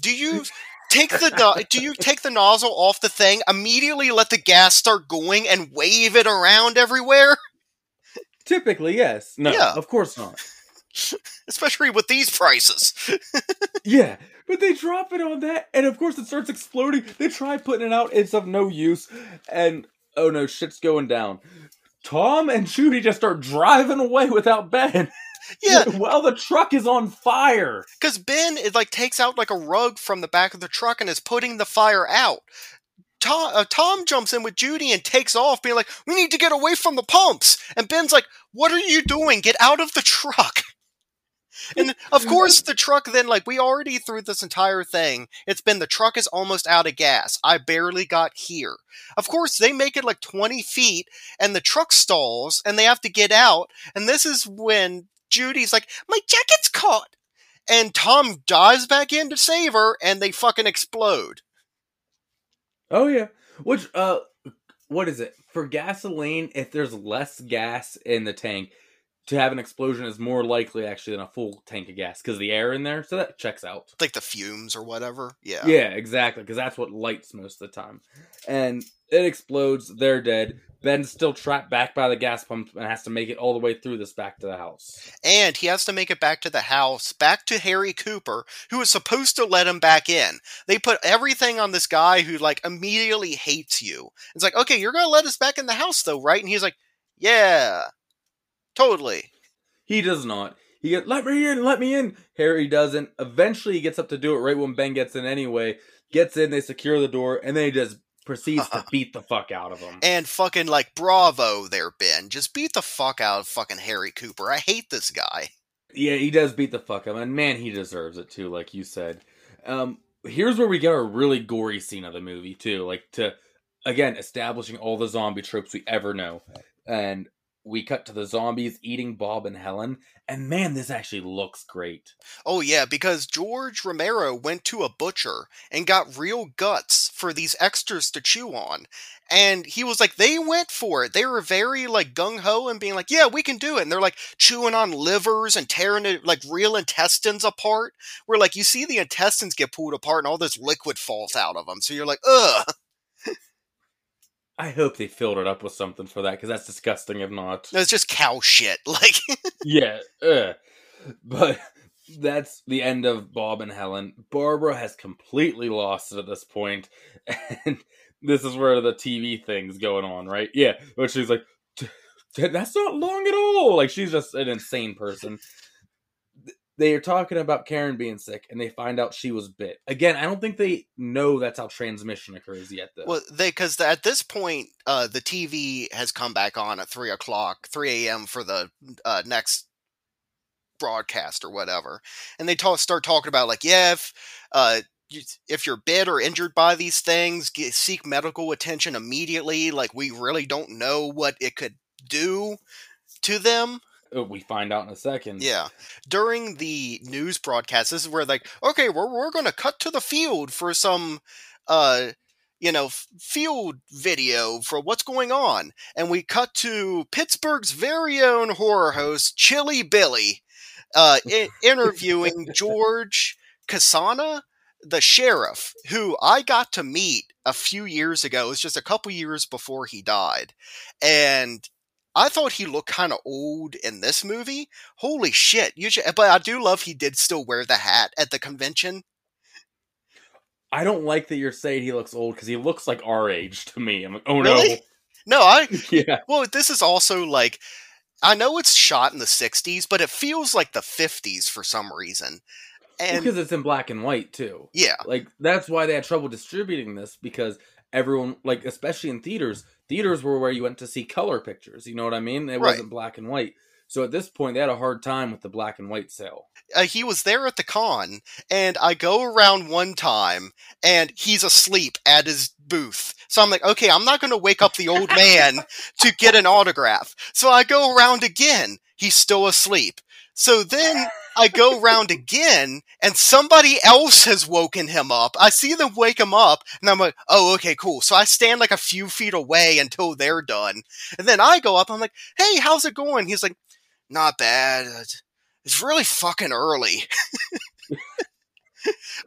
Speaker 5: do you take the no- do you take the nozzle off the thing immediately let the gas start going and wave it around everywhere
Speaker 6: Typically, yes. No,
Speaker 5: Yeah.
Speaker 6: of course not.
Speaker 5: especially with these prices
Speaker 6: Yeah, but they drop it on that, and of course it starts exploding. They try putting it out, it's of no use, and oh no, shit's going down. Tom and Judy just start driving away without Ben.
Speaker 5: yeah
Speaker 6: while the truck is on fire.
Speaker 5: because ben it like takes out like a rug from the back of the truck and is putting the fire out Tom, uh, Tom jumps in with Judy and takes off, being like, "We need to get away from the pumps." And Ben's like, "What are you doing? Get out of the truck!" And of course, the truck then, like, we already through this entire thing, it's been the truck is almost out of gas. I barely got here. Of course, they make it like 20 feet, and the truck stalls, and they have to get out. And this is when Judy's like, My jacket's caught! And Tom dives back in to save her, and they fucking explode.
Speaker 6: Oh yeah. Which uh what is it? For gasoline, if there's less gas in the tank, to have an explosion is more likely actually than a full tank of gas because the air in there. So that checks out.
Speaker 5: Like the fumes or whatever. Yeah.
Speaker 6: Yeah, exactly. Because that's what lights most of the time. And it explodes. They're dead. Ben's still trapped back by the gas pump and has to make it all the way through this back to the house.
Speaker 5: And he has to make it back to the house, back to Harry Cooper, who is supposed to let him back in. They put everything on this guy who, like, immediately hates you. It's like, okay, you're going to let us back in the house, though, right? And he's like, yeah, totally.
Speaker 6: He does not. He gets, let me in, let me in. Harry doesn't. Eventually, he gets up to do it right when Ben gets in anyway. Gets in, they secure the door, and then he just proceeds to beat the fuck out of him.
Speaker 5: And fucking, like, bravo there, Ben. Just beat the fuck out of fucking Harry Cooper. I hate this guy.
Speaker 6: Yeah, he does beat the fuck out of him, and man, he deserves it too, like you said. Um, here's where we get our really gory scene of the movie too, like to again establishing all the zombie tropes we ever know, and we cut to the zombies eating Bob and Helen, and man, this actually looks great.
Speaker 5: Oh yeah, because George Romero went to a butcher and got real guts for these extras to chew on. And he was like, they went for it. They were very like gung ho and being like, yeah, we can do it. And they're like chewing on livers and tearing it like real intestines apart. Where like you see the intestines get pulled apart and all this liquid falls out of them. So you're like, ugh.
Speaker 6: I hope they filled it up with something for that because that's disgusting. If not,
Speaker 5: It's just cow shit. Like,
Speaker 6: yeah, ugh. but that's the end of Bob and Helen. Barbara has completely lost it at this point, and this is where the TV thing's going on, right? Yeah, but she's like, that's not long at all. Like she's just an insane person. They are talking about Karen being sick, and they find out she was bit. Again, I don't think they know that's how transmission occurs yet. Though.
Speaker 5: Well, they because at this point, uh, the TV has come back on at three o'clock, three a.m. for the uh, next broadcast or whatever, and they talk, start talking about like, yeah, if uh, you, if you're bit or injured by these things, get, seek medical attention immediately. Like, we really don't know what it could do to them.
Speaker 6: Uh, we find out in a second.
Speaker 5: Yeah. During the news broadcast, this is where like, okay, we're we're going to cut to the field for some uh you know, field video for what's going on. And we cut to Pittsburgh's very own horror host, Chilly Billy, uh, I- interviewing George Kosana, the sheriff, who I got to meet a few years ago. It was just a couple years before he died. And I thought he looked kind of old in this movie. Holy shit! You should, but I do love he did still wear the hat at the convention.
Speaker 6: I don't like that you're saying he looks old because he looks like our age to me. I'm like, oh
Speaker 5: Really? No, I
Speaker 6: yeah.
Speaker 5: well, this is also like I know it's shot in the '60s, but it feels like the '50s for some reason. And
Speaker 6: because it's in black and white too.
Speaker 5: yeah,
Speaker 6: Like that's why they had trouble distributing this because everyone, like especially in theaters, theaters were where you went to see color pictures. You know what I mean? It
Speaker 5: Right.
Speaker 6: wasn't black and white. So at this point, they had a hard time with the black and white sale.
Speaker 5: uh, he was there at the con, and I go around one time, and he's asleep at his booth. So I'm like, okay, I'm not going to wake up the old man to get an autograph. So I go around again. He's still asleep. So then I go around again, and somebody else has woken him up. I see them wake him up, and I'm like, oh, okay, cool. So I stand like a few feet away until they're done. And then I go up, I'm like, hey, how's it going? He's like, not bad. It's- It's really fucking early.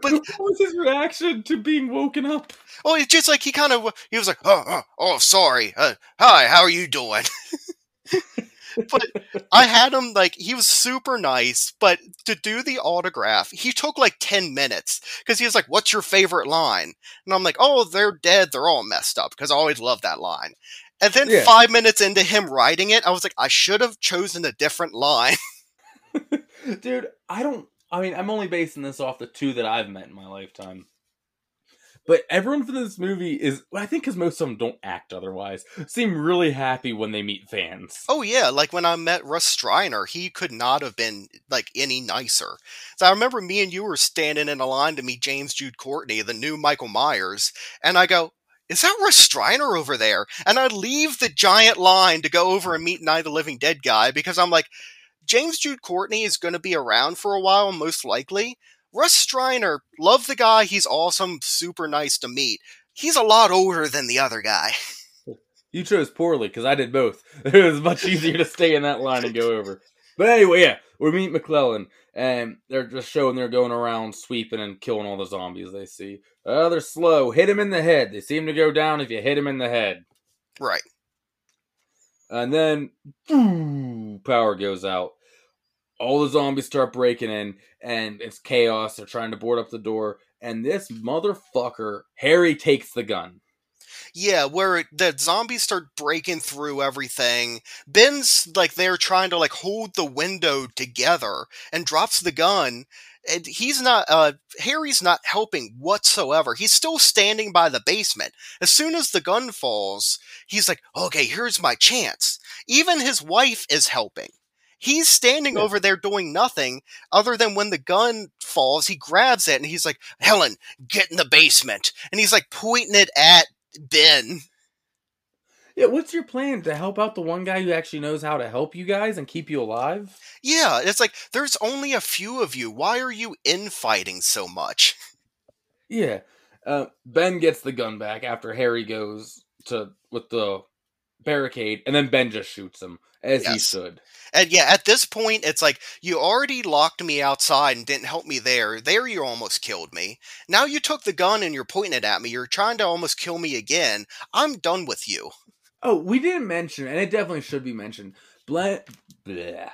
Speaker 5: But-
Speaker 6: what was his reaction to being woken up?
Speaker 5: Oh, it's just like he kind of he was like, oh, oh, oh sorry. Uh, hi, how are you doing? but I had him like he was super nice, but to do the autograph, he took like ten minutes because he was like, "What's your favorite line?" And I'm like, "Oh, they're dead. They're all messed up." Because I always love that line. And then
Speaker 6: Yeah.
Speaker 5: five minutes into him writing it, I was like, I should have chosen a different line.
Speaker 6: Dude, I don't. I mean, I'm only basing this off the two that I've met in my lifetime. But everyone for this movie is, I think, because most of them don't act otherwise, seem really happy when they meet fans.
Speaker 5: Oh yeah, like when I met Russ Streiner, he could not have been like any nicer. So I remember me and you were standing in a line to meet James Jude Courtney, the new Michael Myers, and I go, "Is that Russ Streiner over there?" And I leave the giant line to go over and meet Night of the Living Dead guy because I'm like, James Jude Courtney is going to be around for a while, most likely. Russ Streiner, love the guy. He's awesome, super nice to meet. He's a lot older than the other guy.
Speaker 6: You chose poorly because I did both. It was much easier to stay in that line and go over. But anyway, yeah, we meet McClellan, and they're just showing they're going around sweeping and killing all the zombies they see. Oh, they're slow. Hit him in the head. They seem to go down if you hit him in the head.
Speaker 5: Right.
Speaker 6: And then, boom, power goes out. All the zombies start breaking in, and it's chaos. They're trying to board up the door, and this motherfucker, Harry, takes the gun.
Speaker 5: Yeah, where the zombies start breaking through everything. Ben's like they're trying to like hold the window together and drops the gun. And he's not uh Harry's not helping whatsoever. He's still standing by the basement. As soon as the gun falls, he's like, "Okay, here's my chance." Even his wife is helping. He's standing
Speaker 6: Yeah.
Speaker 5: over there doing nothing other than when the gun falls, he grabs it and he's like, "Helen, get in the basement." And he's like pointing it at Ben.
Speaker 6: Yeah, what's your plan to help out the one guy who actually knows how to help you guys and keep you alive?
Speaker 5: Yeah, it's like there's only a few of you. Why are you infighting so much?
Speaker 6: Yeah. Uh, ben gets the gun back after Harry goes to with the barricade, and then Ben just shoots him as he should.
Speaker 5: And yeah, at this point, it's like you already locked me outside and didn't help me there. There, you almost killed me. Now you took the gun and you're pointing it at me. You're trying to almost kill me again. I'm done with you.
Speaker 6: Oh, we didn't mention, and it definitely should be mentioned. Bla- bleh.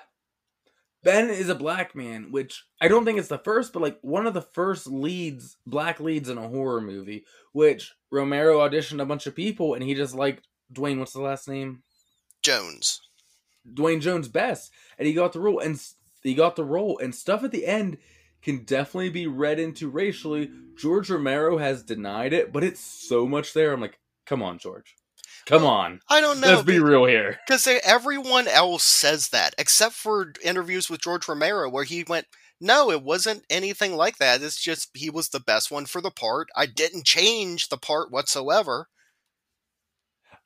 Speaker 6: Ben is a black man, which I don't think it's the first, but like one of the first leads, black leads in a horror movie. Which Romero auditioned a bunch of people, and he just like Duane. What's the last name?
Speaker 5: Jones.
Speaker 6: Duane Jones best, and he got the role, and he got the role, and stuff at the end can definitely be read into racially. George Romero has denied it, but it's so much there. I'm like, come on, George, come on,
Speaker 5: I don't know.
Speaker 6: let's be real here.
Speaker 5: Because everyone else says that, except for interviews with George Romero, where he went, No, it wasn't anything like that. It's just he was the best one for the part. I didn't change the part whatsoever.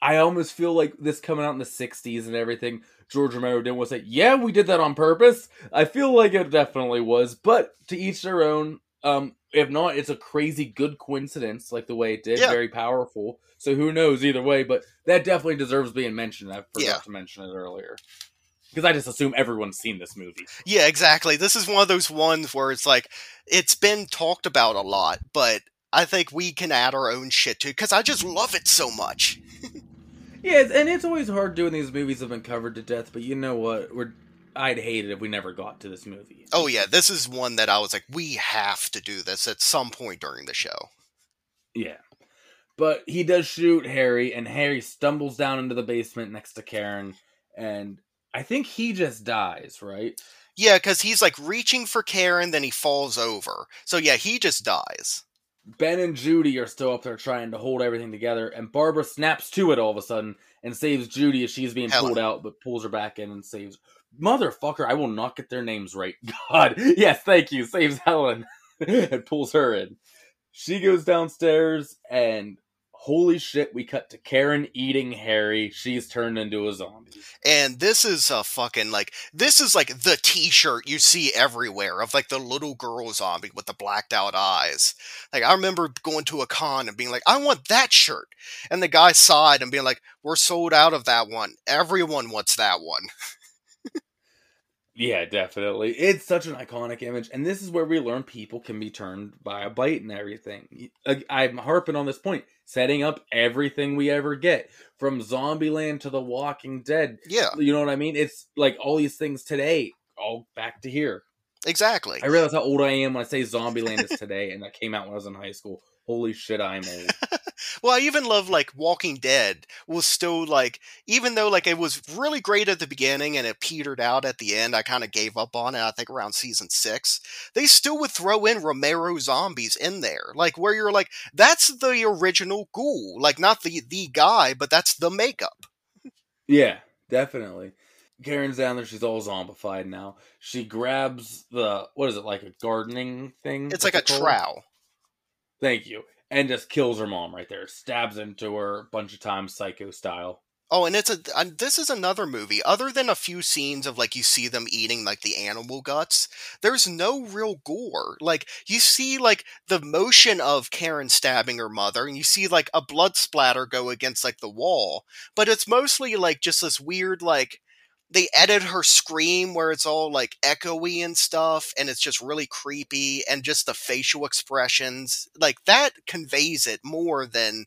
Speaker 6: I almost feel like this coming out in the '60s and everything. George Romero didn't want to say, "Yeah, we did that on purpose." I feel like it definitely was, but to each their own. Um, if not, it's a crazy good coincidence, like the way it did,
Speaker 5: Yeah.
Speaker 6: very powerful. So who knows either way, but that definitely deserves being mentioned. I forgot
Speaker 5: Yeah.
Speaker 6: to mention it earlier because I just assume everyone's seen this movie.
Speaker 5: Yeah, exactly. This is one of those ones where it's like, it's been talked about a lot, but I think we can add our own shit to it because I just love it so much.
Speaker 6: Yeah, and it's always hard doing these movies have been covered to death. But you know what? We're I'd hate it if we never got to this movie.
Speaker 5: Oh, yeah, this is one that I was like, we have to do this at some point during the show.
Speaker 6: Yeah. But he does shoot Harry, and Harry stumbles down into the basement next to Karen, and I think he just dies, right?
Speaker 5: Yeah, because he's like reaching for Karen, then he falls over. So, yeah, he just dies.
Speaker 6: Ben and Judy are still up there trying to hold everything together, and Barbara snaps to it all of a sudden and saves Judy as she's being
Speaker 5: Helen.
Speaker 6: pulled out, but pulls her back in and saves. Motherfucker, I will not get their names right. God, yes, thank you. Saves Helen and pulls her in. She goes downstairs, and holy shit, we cut to Karen eating Harry. She's turned into a zombie.
Speaker 5: And this is a fucking like this is like the T-shirt you see everywhere of like the little girl zombie with the blacked out eyes. Like I remember going to a con and being like, I want that shirt, and the guy sighed and being like, We're sold out of that one. Everyone wants that one.
Speaker 6: Yeah, definitely. It's such an iconic image, and this is where we learn people can be turned by a bite and everything. I'm harping on this point, setting up everything we ever get from Zombieland to The Walking Dead.
Speaker 5: Yeah,
Speaker 6: You know what I mean? It's like all these things today, all back to here.
Speaker 5: exactly.
Speaker 6: I realize how old I am when I say Zombieland is today, and that came out when I was in high school. Holy shit, I'm old.
Speaker 5: Well, I even love like Walking Dead was still like even though like it was really great at the beginning and it petered out at the end, I kind of gave up on it. I think around season six, they still would throw in Romero zombies in there, like where you're like, that's the original ghoul, like not the the guy, but that's the makeup.
Speaker 6: Yeah, definitely. Karen's down there. She's all zombified now. She grabs the what is it like a gardening thing?
Speaker 5: It's like a
Speaker 6: called?
Speaker 5: trowel.
Speaker 6: Thank you. And just kills her mom right there. Stabs into her a bunch of times, psycho style.
Speaker 5: Oh, and it's a and this is another movie. Other than a few scenes of like you see them eating like the animal guts, there's no real gore. Like you see like the motion of Karen stabbing her mother, and you see like a blood splatter go against like the wall, but it's mostly like just this weird like they edit her scream where it's all like echoey and stuff, and it's just really creepy, and just the facial expressions like that conveys it more than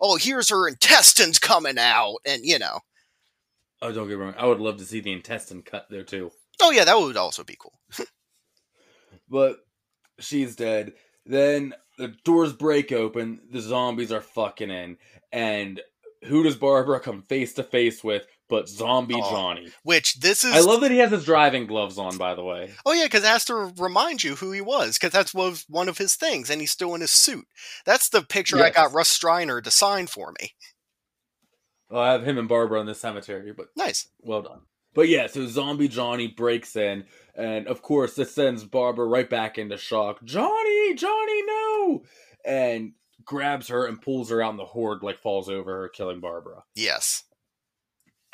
Speaker 5: oh, here's her intestines coming out, and you know,
Speaker 6: Oh, don't get me wrong. I would love to see the intestine cut there too.
Speaker 5: oh yeah, that would also be cool.
Speaker 6: But she's dead. Then the doors break open. The zombies are fucking in. And who does Barbara come face to face with but Zombie
Speaker 5: Oh.
Speaker 6: Johnny?
Speaker 5: Which this is,
Speaker 6: I love that he has his driving gloves on, by the way.
Speaker 5: oh yeah, because it has to remind you who he was, because that's was one of his things, and he's still in his suit. That's the picture I got Russ Streiner to sign for me.
Speaker 6: Well, I have him and Barbara in the cemetery, but
Speaker 5: Nice.
Speaker 6: well done. But yeah, so Zombie Johnny breaks in, and of course, this sends Barbara right back into shock. Johnny, Johnny, no! And grabs her and pulls her out, and the horde like falls over her, killing Barbara.
Speaker 5: Yes.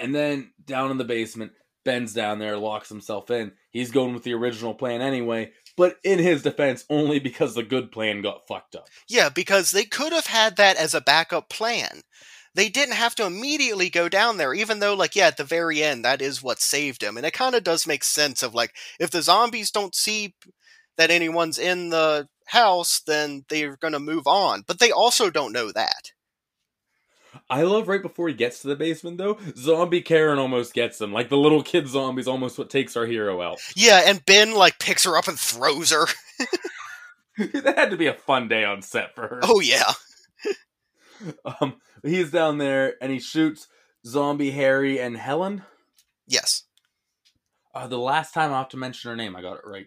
Speaker 6: And then down in the basement, Ben's down there, locks himself in. He's going with the original plan anyway, but in his defense, only because the good plan got fucked up.
Speaker 5: Yeah, because they could have had that as a backup plan. They didn't have to immediately go down there, even though, like, yeah, at the very end, that is what saved him. And it kind of does make sense of, like, if the zombies don't see that anyone's in the house, then they're going to move on. But they also don't know that.
Speaker 6: I love right before he gets to the basement though, zombie Karen almost gets him. Like the little kid zombie's almost what takes our hero out.
Speaker 5: Yeah, and Ben, like, picks her up and throws her.
Speaker 6: that had to be a fun day on set for her.
Speaker 5: Oh, yeah.
Speaker 6: Um, he's down there and he shoots zombie Harry and Helen.
Speaker 5: Yes.
Speaker 6: uh, the last time I have to mention her name, I got it right.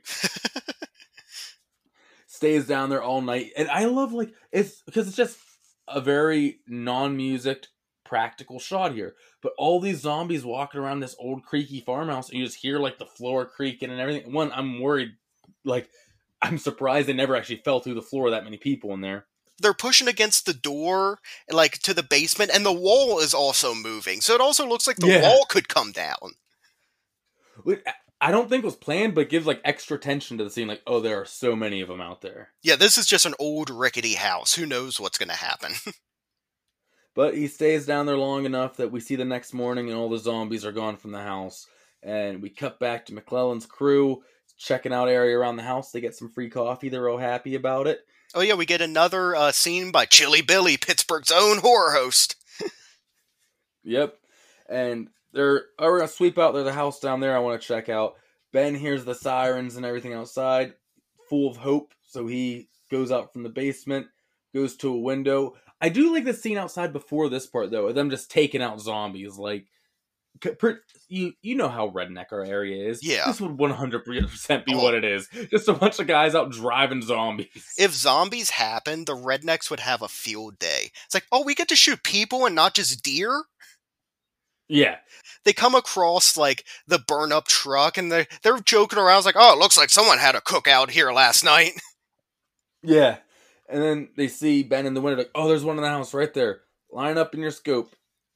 Speaker 6: Stays down there all night, and I love like it's because it's just a very non-music practical shot here. But all these zombies walking around this old creaky farmhouse, and you just hear like the floor creaking and everything. One, I'm worried, like I'm surprised they never actually fell through the floor. That many people in there.
Speaker 5: They're pushing against the door, like to the basement, and the wall is also moving. So it also looks like the
Speaker 6: Yeah.
Speaker 5: wall could come down.
Speaker 6: I- don't think it was planned, but gives like extra tension to the scene. Like, oh, there are so many of them out there.
Speaker 5: Yeah, this is just an old rickety house. Who knows what's going to happen?
Speaker 6: But he stays down there long enough that we see the next morning and all the zombies are gone from the house. And we cut back to McClellan's crew checking out area around the house. They get some free coffee. They're all happy about it.
Speaker 5: oh yeah, we get another uh, scene by Chilly Billy, Pittsburgh's own horror host.
Speaker 6: Yep. And they're oh, we're gonna sweep out There's a house down there. I want to check out. Ben hears the sirens and everything outside, full of hope. So he goes out from the basement, goes to a window. I do like the scene outside before this part though, of them just taking out zombies. Like, you you know how redneck our area is.
Speaker 5: Yeah.
Speaker 6: this would one hundred percent be
Speaker 5: Oh.
Speaker 6: what it is. Just a bunch of guys out driving zombies.
Speaker 5: If zombies happened, the rednecks would have a field day. It's like, oh, we get to shoot people and not just deer.
Speaker 6: Yeah,
Speaker 5: They come across like the burn up truck and they're they're joking around. It's like, oh, it looks like someone had a cookout here last night.
Speaker 6: Yeah. And then they see Ben in the window, like, oh, there's one in the house right there. Line up in your scope.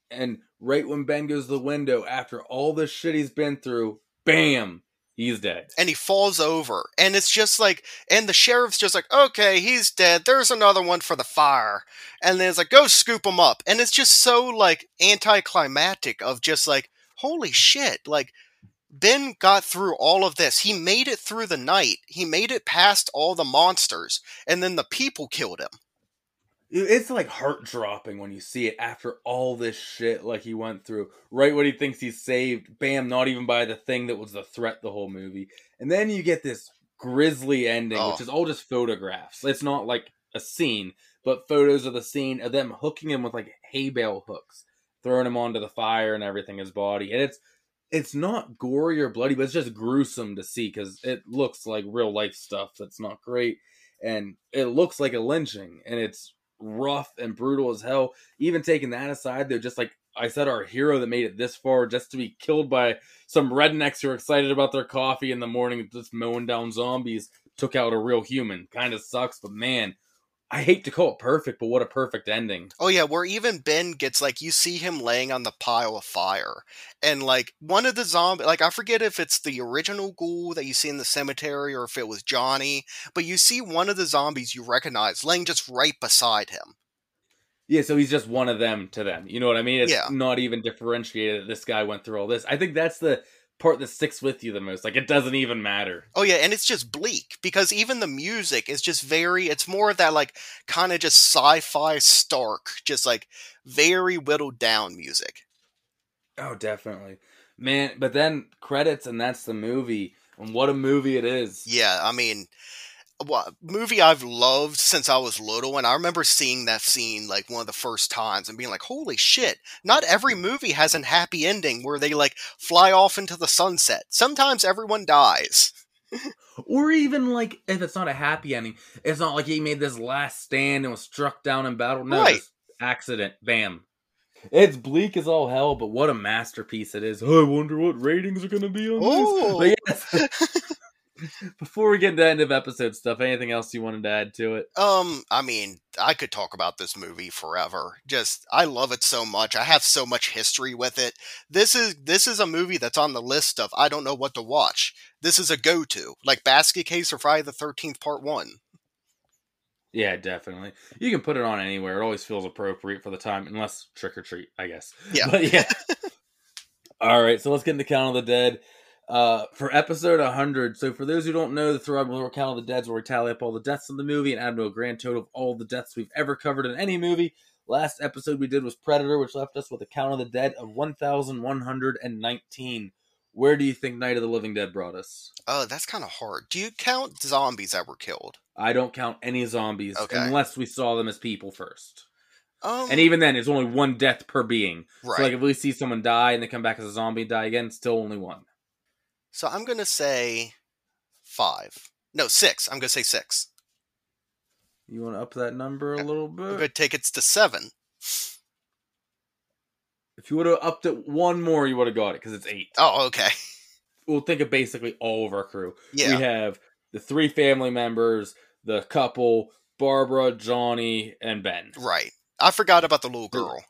Speaker 6: And right when Ben goes to the window, after all this shit he's been through, bam, he's dead.
Speaker 5: and he falls over and it's just like and the sheriff's just like okay he's dead. There's another one for the fire. And then it's like go scoop him up. And it's just so like anticlimactic of just like holy shit like ben got through all of this. He made it through the night. He made it past all the monsters and then the people killed him
Speaker 6: It's like heart dropping when you see it after all this shit like he went through. Right when he thinks he's saved, bam, not even by the thing that was the threat the whole movie. And then you get this grisly ending,
Speaker 5: Oh.
Speaker 6: which is all just photographs. It's not like a scene, but photos of the scene of them hooking him with like hay bale hooks, throwing him onto the fire and everything, his body. And it's it's not gory or bloody, but it's just gruesome to see because it looks like real life stuff that's not great. And it looks like a lynching, and it's rough and brutal as hell. Even taking that aside, they're just like I said, our hero that made it this far just to be killed by some rednecks who are excited about their coffee in the morning, just mowing down zombies, took out a real human. Kind of sucks, but man, I hate to call it perfect, but what a perfect ending.
Speaker 5: Oh yeah, where even Ben gets like you see him laying on the pile of fire, and like one of the zombie, like I forget if it's the original ghoul that you see in the cemetery or if it was Johnny, but you see one of the zombies you recognize laying just right beside him.
Speaker 6: Yeah, so he's just one of them to them. You know what I mean? It's
Speaker 5: Yeah.
Speaker 6: not even differentiated that this guy went through all this. I think that's the part that sticks with you the most. Like it doesn't even matter.
Speaker 5: Oh yeah, and it's just bleak because even the music is just very. It's more of that like kind of just sci-fi stark, just like very whittled down music.
Speaker 6: Oh, definitely. Man, but then credits and that's the movie. And what a movie it is.
Speaker 5: Yeah, I mean, what movie I've loved since I was little, and I remember seeing that scene like one of the first times and being like, "Holy shit!" Not every movie has a happy ending where they like fly off into the sunset. Sometimes everyone dies.
Speaker 6: Or even like if it's not a happy ending, it's not like he made this last stand and was struck down in battle. No,
Speaker 5: Right.
Speaker 6: accident. Bam. It's bleak as all hell, but what a masterpiece it is. I wonder what ratings are gonna be on
Speaker 5: Oh.
Speaker 6: this. But yes. Before we get to the end of episode stuff, anything else you wanted to add to it?
Speaker 5: Um, I mean, I could talk about this movie forever. Just I love it so much. I have so much history with it. This is this is a movie that's on the list of I don't know what to watch. This is a go-to, like Basket Case or Friday the Thirteenth Part One.
Speaker 6: Yeah, definitely. You can put it on anywhere. It always feels appropriate for the time, unless trick or treat, I guess.
Speaker 5: Yeah.
Speaker 6: But yeah. All right, so let's get into Count of the Dead. Uh, for episode 100, so for those who don't know, the Throb Little Count of the Dead is where we tally up all the deaths in the movie and add to a grand total of all the deaths we've ever covered in any movie. Last episode we did was Predator, which left us with a Count of the Dead of 1,119. Where do you think Night of the Living Dead brought us?
Speaker 5: Oh, that's kind of hard. Do you count zombies that were killed?
Speaker 6: I don't count any zombies
Speaker 5: Okay.
Speaker 6: unless we saw them as people first.
Speaker 5: Um,
Speaker 6: And even then, it's only one death per being.
Speaker 5: right.
Speaker 6: So like if we see someone die and they come back as a zombie and die again, it's still only one.
Speaker 5: So I'm gonna say five. No, six. I'm gonna say six.
Speaker 6: You want to up that number a little
Speaker 5: I'm
Speaker 6: bit?
Speaker 5: gonna take it to seven.
Speaker 6: If you would have upped it one more, you would have got it because it's eight.
Speaker 5: Oh, okay.
Speaker 6: We'll think of basically all of our crew.
Speaker 5: Yeah.
Speaker 6: We have the three family members, the couple, Barbara, Johnny, and Ben.
Speaker 5: Right. I forgot about the little girl.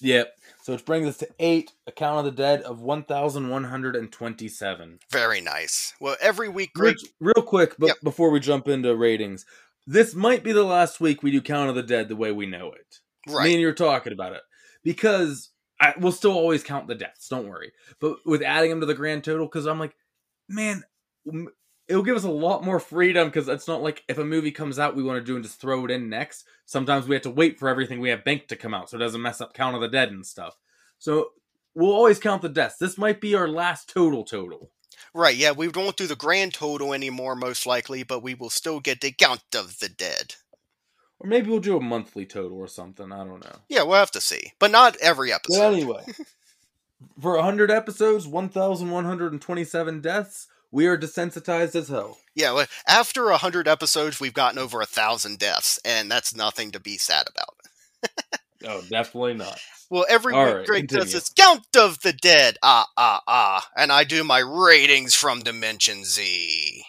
Speaker 6: Yep. So which brings us to eight. Account of the Dead of one thousand one hundred and twenty-seven.
Speaker 5: Very nice. Well, every week, Greg.
Speaker 6: Rich, real quick, but
Speaker 5: Yep.
Speaker 6: before we jump into ratings, this might be the last week we do Count of the Dead the way we know it.
Speaker 5: Right.
Speaker 6: Me and you're talking about it because I we'll still always count the deaths. Don't worry. But with adding them to the grand total, because I'm like, man, it'll give us a lot more freedom because it's not like if a movie comes out we want to do and just throw it in next. Sometimes we have to wait for everything we have banked to come out so it doesn't mess up Count of the Dead and stuff. So we'll always count the deaths. This might be our last total total.
Speaker 5: Right. Yeah, we won't do the grand total anymore, most likely, but we will still get the count of the dead.
Speaker 6: Or maybe we'll do a monthly total or something. I don't know.
Speaker 5: Yeah, we'll have to see, but not every
Speaker 6: But
Speaker 5: episode.
Speaker 6: anyway, for 100 episodes, 1,127 deaths, we are desensitized as hell.
Speaker 5: Yeah, after a hundred episodes, we've gotten over a thousand deaths, and that's nothing to be sad about.
Speaker 6: Oh, definitely not.
Speaker 5: Well, every
Speaker 6: All
Speaker 5: week
Speaker 6: right,
Speaker 5: Greg does
Speaker 6: continue.
Speaker 5: this count of the dead, ah ah ah, and I do my ratings from Dimension Z.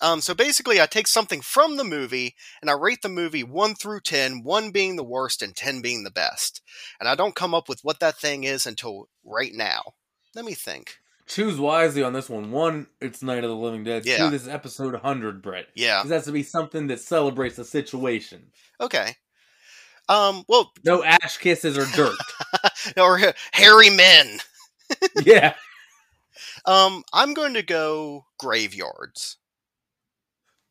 Speaker 5: Um, so basically, I take something from the movie and I rate the movie 1 through 10, 1 being the worst and 10 being the best. And I don't come up with what that thing is until right now. Let me think.
Speaker 6: Choose wisely on this one. One, it's Night of the Living Dead.
Speaker 5: Yeah.
Speaker 6: Two, this is episode 100, Brett.
Speaker 5: Yeah.
Speaker 6: This has to be something that celebrates the situation.
Speaker 5: Okay. Um, well,
Speaker 6: No ash kisses or dirt.
Speaker 5: or hairy men.
Speaker 6: yeah.
Speaker 5: Um, I'm going to go graveyards.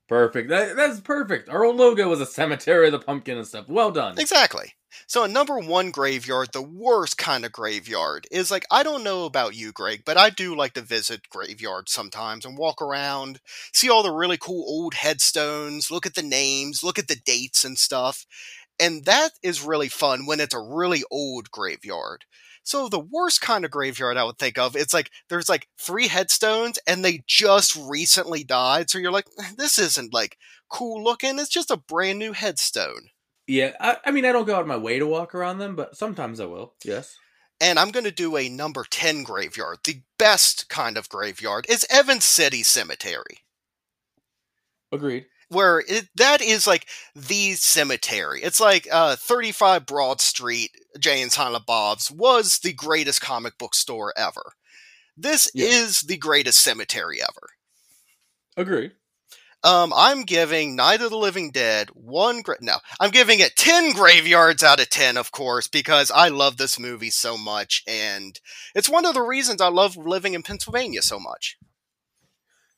Speaker 6: Perfect. That, that's perfect. Our old logo was a cemetery of the pumpkin and stuff. Well done.
Speaker 5: Exactly. So, a number one graveyard, the worst kind of graveyard, is like I don't know about you, Greg, but I do like to visit graveyards sometimes and walk around, see all the really cool old headstones, look at the names, look at the dates and stuff. And that is really fun when it's a really old graveyard. So the worst kind of graveyard I would think of, it's like there's like three headstones and they just recently died. So you're like, this isn't like cool looking. It's just a brand new headstone.
Speaker 6: Yeah. I, I mean, I don't go out of my way to walk around them, but sometimes I will. Yes.
Speaker 5: and I'm going to do a number 10 graveyard. The best kind of graveyard is Evans City Cemetery,
Speaker 6: Agreed.
Speaker 5: Where it, that is like the cemetery. It's like uh, 35 Broad Street, Jay and Silent Bob's, was the greatest comic book store ever. This
Speaker 6: Yeah.
Speaker 5: is the greatest cemetery ever.
Speaker 6: Agreed.
Speaker 5: Um, I'm giving Night of the Living Dead one. Gra- no, I'm giving it ten graveyards out of ten, of course, because I love this movie so much, and it's one of the reasons I love living in Pennsylvania so much.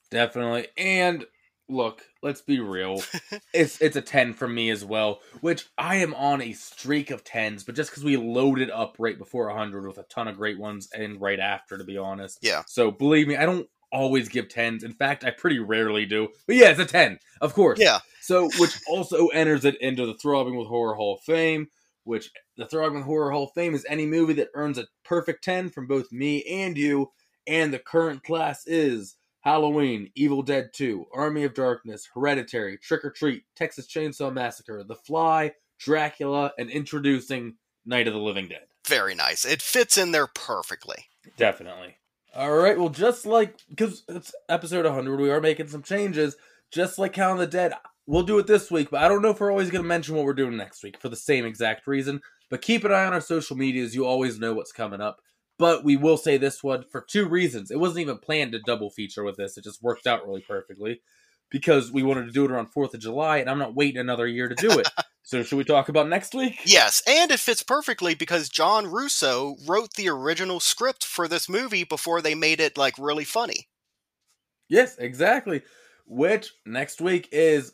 Speaker 6: Definitely. And look, let's be real. it's it's a 10 from me as well, which I am on a streak of 10s, but just cuz we loaded up right before 100 with a ton of great ones and right after to be honest.
Speaker 5: Yeah.
Speaker 6: So, believe me, I don't always give 10s. In fact, I pretty rarely do. But yeah, it's a 10. Of course.
Speaker 5: Yeah,
Speaker 6: So, which also enters it into the Throbbing with Horror Hall of Fame, which the Throbbing with Horror Hall of Fame is any movie that earns a perfect 10 from both me and you, and the current class is Halloween, Evil Dead 2, Army of Darkness, Hereditary, Trick or Treat, Texas Chainsaw Massacre, The Fly, Dracula, and introducing Night of the Living Dead.
Speaker 5: very nice. It fits in there perfectly.
Speaker 6: Definitely. All right. Well, just like because it's episode 100, we are making some changes. Just like Count of the Dead, we'll do it this week, but I don't know if we're always going to mention what we're doing next week for the same exact reason. But keep an eye on our social medias. You always know what's coming up. But we will say this one for two reasons. It wasn't even planned to double feature with this. It just worked out really perfectly because we wanted to do it around 4th of July, and I'm not waiting another year to do it. so, should we talk about next week?
Speaker 5: Yes, and it fits perfectly because John Russo wrote the original script for this movie before they made it like really funny.
Speaker 6: Yes, exactly. Which next week is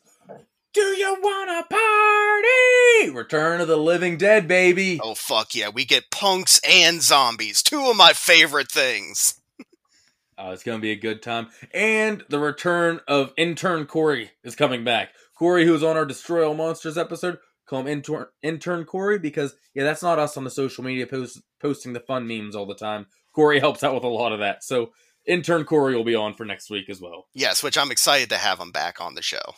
Speaker 6: Do you wanna party? Return of the Living Dead, baby.
Speaker 5: Oh fuck yeah, we get punks and zombies, two of my favorite things.
Speaker 6: Oh, it's gonna be a good time. And the return of intern Corey is coming back. Corey, who was on our Destroy All Monsters episode, call him intern intern Corey because yeah, that's not us on the social media post posting the fun memes all the time. Corey helps out with a lot of that. So intern Corey will be on for next week as well.
Speaker 5: Yes, which I'm excited to have him back on the show.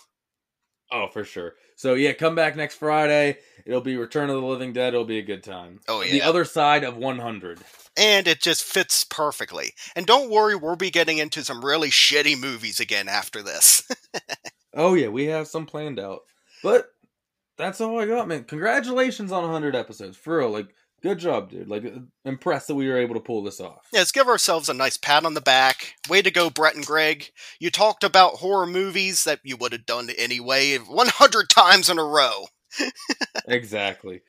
Speaker 6: Oh, for sure. So yeah, come back next Friday. It'll be Return of the Living Dead. It'll be a good time.
Speaker 5: Oh, yeah.
Speaker 6: The other side of 100.
Speaker 5: And it just fits perfectly. And don't worry, we'll be getting into some really shitty movies again after this.
Speaker 6: Oh yeah, we have some planned out. But that's all I got, man. Congratulations on 100 episodes. For real, like good job, dude. Like impressed that we were able to pull this off.
Speaker 5: Yeah, let's give ourselves a nice pat on the back. Way to go, Brett and Greg. You talked about horror movies that you would have done anyway 100 times in a row.
Speaker 6: exactly.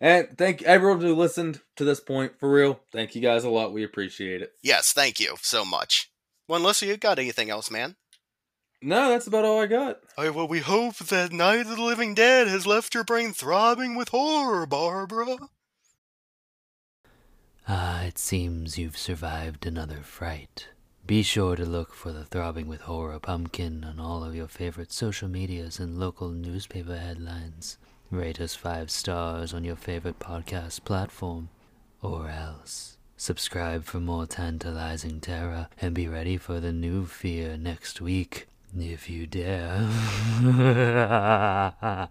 Speaker 6: And thank everyone who listened to this point. For real, thank you guys a lot. We appreciate it.
Speaker 5: Yes, thank you so much. Well, unless you got anything else, man.
Speaker 6: No, that's about all I got.
Speaker 5: Oh, well, we hope that Night of the Living Dead has left your brain throbbing with horror, Barbara.
Speaker 7: Ah, it seems you've survived another fright. Be sure to look for the Throbbing with Horror pumpkin on all of your favorite social medias and local newspaper headlines. Rate us five stars on your favorite podcast platform. Or else, subscribe for more tantalizing terror and be ready for the new fear next week, if you dare.